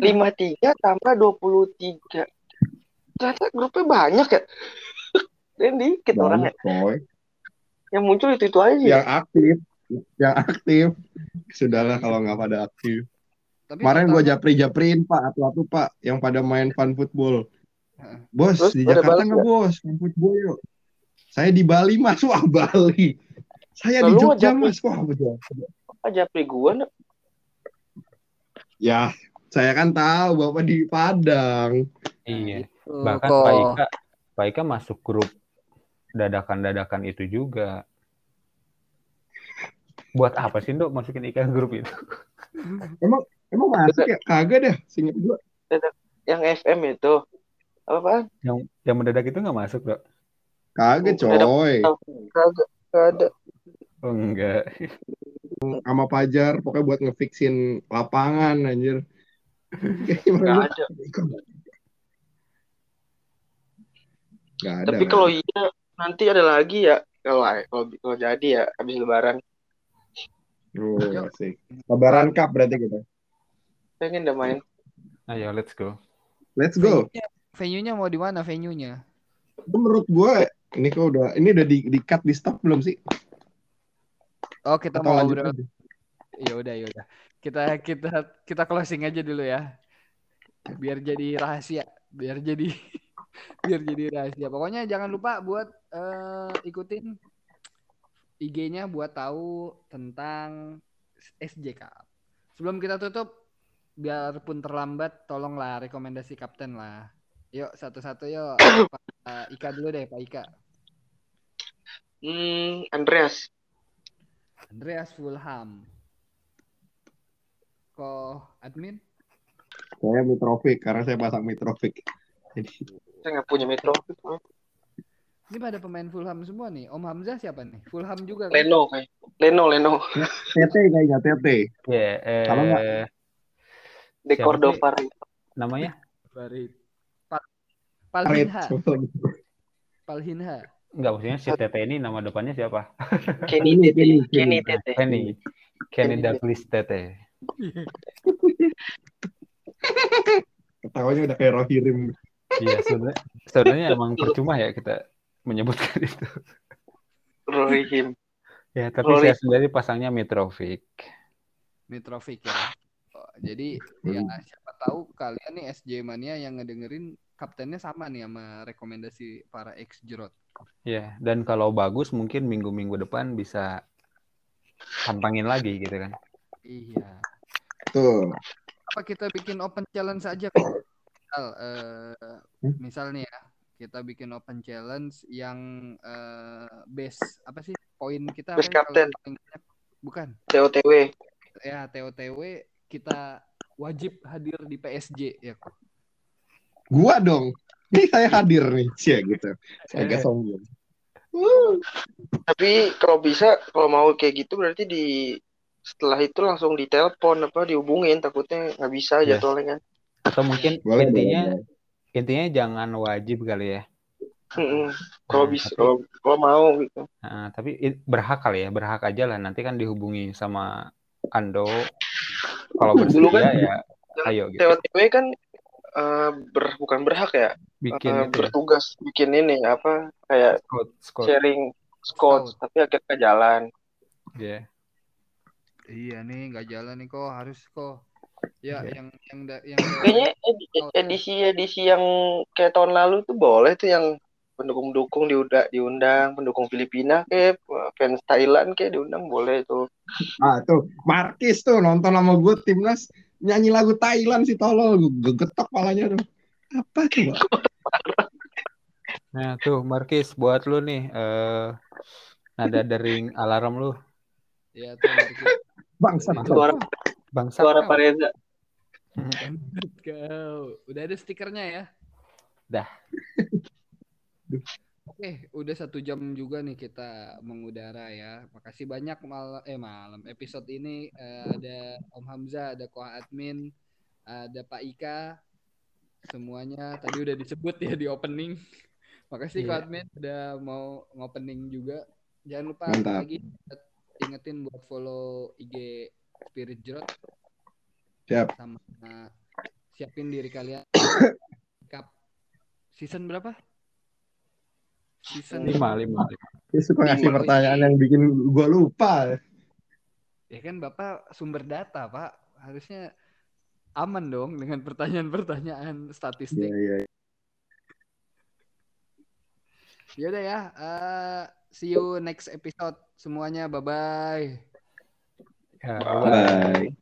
53 tambah 23. Ternyata grupnya banyak ya. Dan dikit orang ya. Banyak, coy. Yang muncul itu-itu aja. ya. Yang aktif. Yang aktif. Sudahlah kalau nggak pada aktif. Tapi Kemarin gue totalnya- japri-japriin Pak, atu-atu Pak, yang pada main fun football. Heeh. Bos, Terus, di Jakarta nggak bos, fun football yuk. Saya di Bali mas, wah Bali. Saya di Lalu Jogja japri- mas, wah betul. Aja pri gua. Nak. Ya, saya kan tahu Bapak di Padang. Iya. Tuh, Bahkan kok. Pak Ika, Pak Ika masuk grup dadakan-dadakan itu juga. Buat apa sih, Dok, masukin Ika ke grup itu? Emang masuk ya? Kagak deh, singkat gue. Yang FM itu. Apa Yang yang mendadak itu nggak masuk, Dok? Kagak Oh, coy. Kagak. Kagak ada. Oh, enggak. Sama Pajar, pokoknya buat ngefixin lapangan anjir. Nggak ada. Gak ada. Tapi kalau iya nanti ada lagi ya. Kalau kalau kalau jadi ya habis lebaran. Oh, asik. Lebaran Cup berarti kita. Pengen dah main. Ayo let's go. Let's go. Venue-nya, mau di mana venue-nya? Menurut gue ini kok udah ini udah di, di cut di stop belum sih? Oh, kita Atau mau ngobrol. Ya udah, ya udah. Kita kita kita closing aja dulu ya. Biar jadi rahasia, biar jadi biar jadi rahasia. Pokoknya jangan lupa buat eh, ikutin IG-nya buat tahu tentang SJ Cup. Sebelum kita tutup, biarpun terlambat, tolonglah rekomendasi kapten lah. Yuk satu-satu yuk. Pak Ika dulu deh, Pak Ika. Hmm, Andreas. Andreas Fulham. Kok admin? Saya Mitrovic karena saya pasang Mitrovic. Jadi Saya nggak punya metro. Ini pada pemain Fulham semua nih. Om Hamzah siapa nih? Fulham juga kan? Leno kayak. Leno, Leno. TT kayaknya TT. Ya, eh, Kalau nggak- De Cordova. namanya Farid. Pal. Palhinha. Palhinha. enggak maksudnya si Tete ini nama depannya siapa? Kenny Kenny, Tete. Kenny, Kenny Kenny. Tete. Kenny. Kenny Kenny Douglas Tete. Ketawanya udah kayak Rohirrim. Iya, sebenarnya sebenarnya emang percuma ya kita menyebutkan itu. Roy Him. Ya, tapi Rory. saya sendiri pasangnya Mitrovic. Mitrovic ya. Oh, jadi ya siapa tahu kalian nih SJ Mania yang ngedengerin kaptennya sama nih sama rekomendasi para ex Jerot. Ya, dan kalau bagus mungkin minggu-minggu depan bisa pantangin lagi gitu kan. Iya. Tuh. Apa kita bikin open challenge aja kok? Misal, eh, Hmm? misal nih ya, kita bikin open challenge yang eh, base apa sih poin kita? Base ya, captain. Bukan. TOTW. Ya TOTW kita wajib hadir di PSG ya kok. Gua dong. Ini saya hadir nih, cia gitu. Saya agak sombong. Wuh. Tapi kalau bisa, kalau mau kayak gitu berarti di setelah itu langsung ditelepon apa dihubungin takutnya nggak bisa Yes. jadwalnya kan. Atau mungkin Boleh, intinya boleh, intinya jangan wajib kali ya. Mm-mm. Kalau Nah, bisa, tapi- kalau kalau mau gitu. Nah, tapi berhak kali ya, berhak aja lah. Nanti kan dihubungi sama Ando. Kalau Dulu kan- ya, ayo gitu. Kan eh, ber, bukan berhak ya, Bikin eh, itu ya, bertugas bikin ini apa kayak scout, scout. sharing squad, Scout. tapi akhirnya jalan. Ya. Iya nih nggak jalan nih kok harus kok. Ya Iya. yang yang da- yang Kayaknya edi- edisi-edisi yang kayak tahun lalu tuh boleh tuh yang pendukung-pendukung diundang, diundang pendukung Filipina kayak fans Thailand kayak diundang boleh tuh. Ah tuh, Markis tuh nonton sama gue timnas nyanyi lagu Thailand sih tolol, gue getok palanya tuh. Apa coba? Nah, tuh Markis buat lu nih eh nada dering alarm lu. ya tuh. Bangsa. Suara Bangsa. suara Pak Reza. Kau. Udah ada stikernya ya? Dah. Oke, udah satu jam juga nih kita mengudara ya. Makasih banyak malam eh malam episode ini eh, ada Om Hamzah, ada Koh Admin, ada Pak Ika. Semuanya tadi udah disebut ya di opening. Makasih Koh Iya. Admin udah mau ngopening juga. Jangan lupa Mantap. lagi ingetin buat follow IG Spirit Jerot Siap. sama uh, siapin diri kalian cup season berapa? Season Lima, lima. Dia suka ngasih Lima. pertanyaan yang bikin gue lupa. Ya kan Bapak sumber data, Pak. Harusnya aman dong dengan pertanyaan-pertanyaan Iya, statistik. iya. Ya udah ya. eh, see you next episode semuanya. Bye bye. Ya, Bye.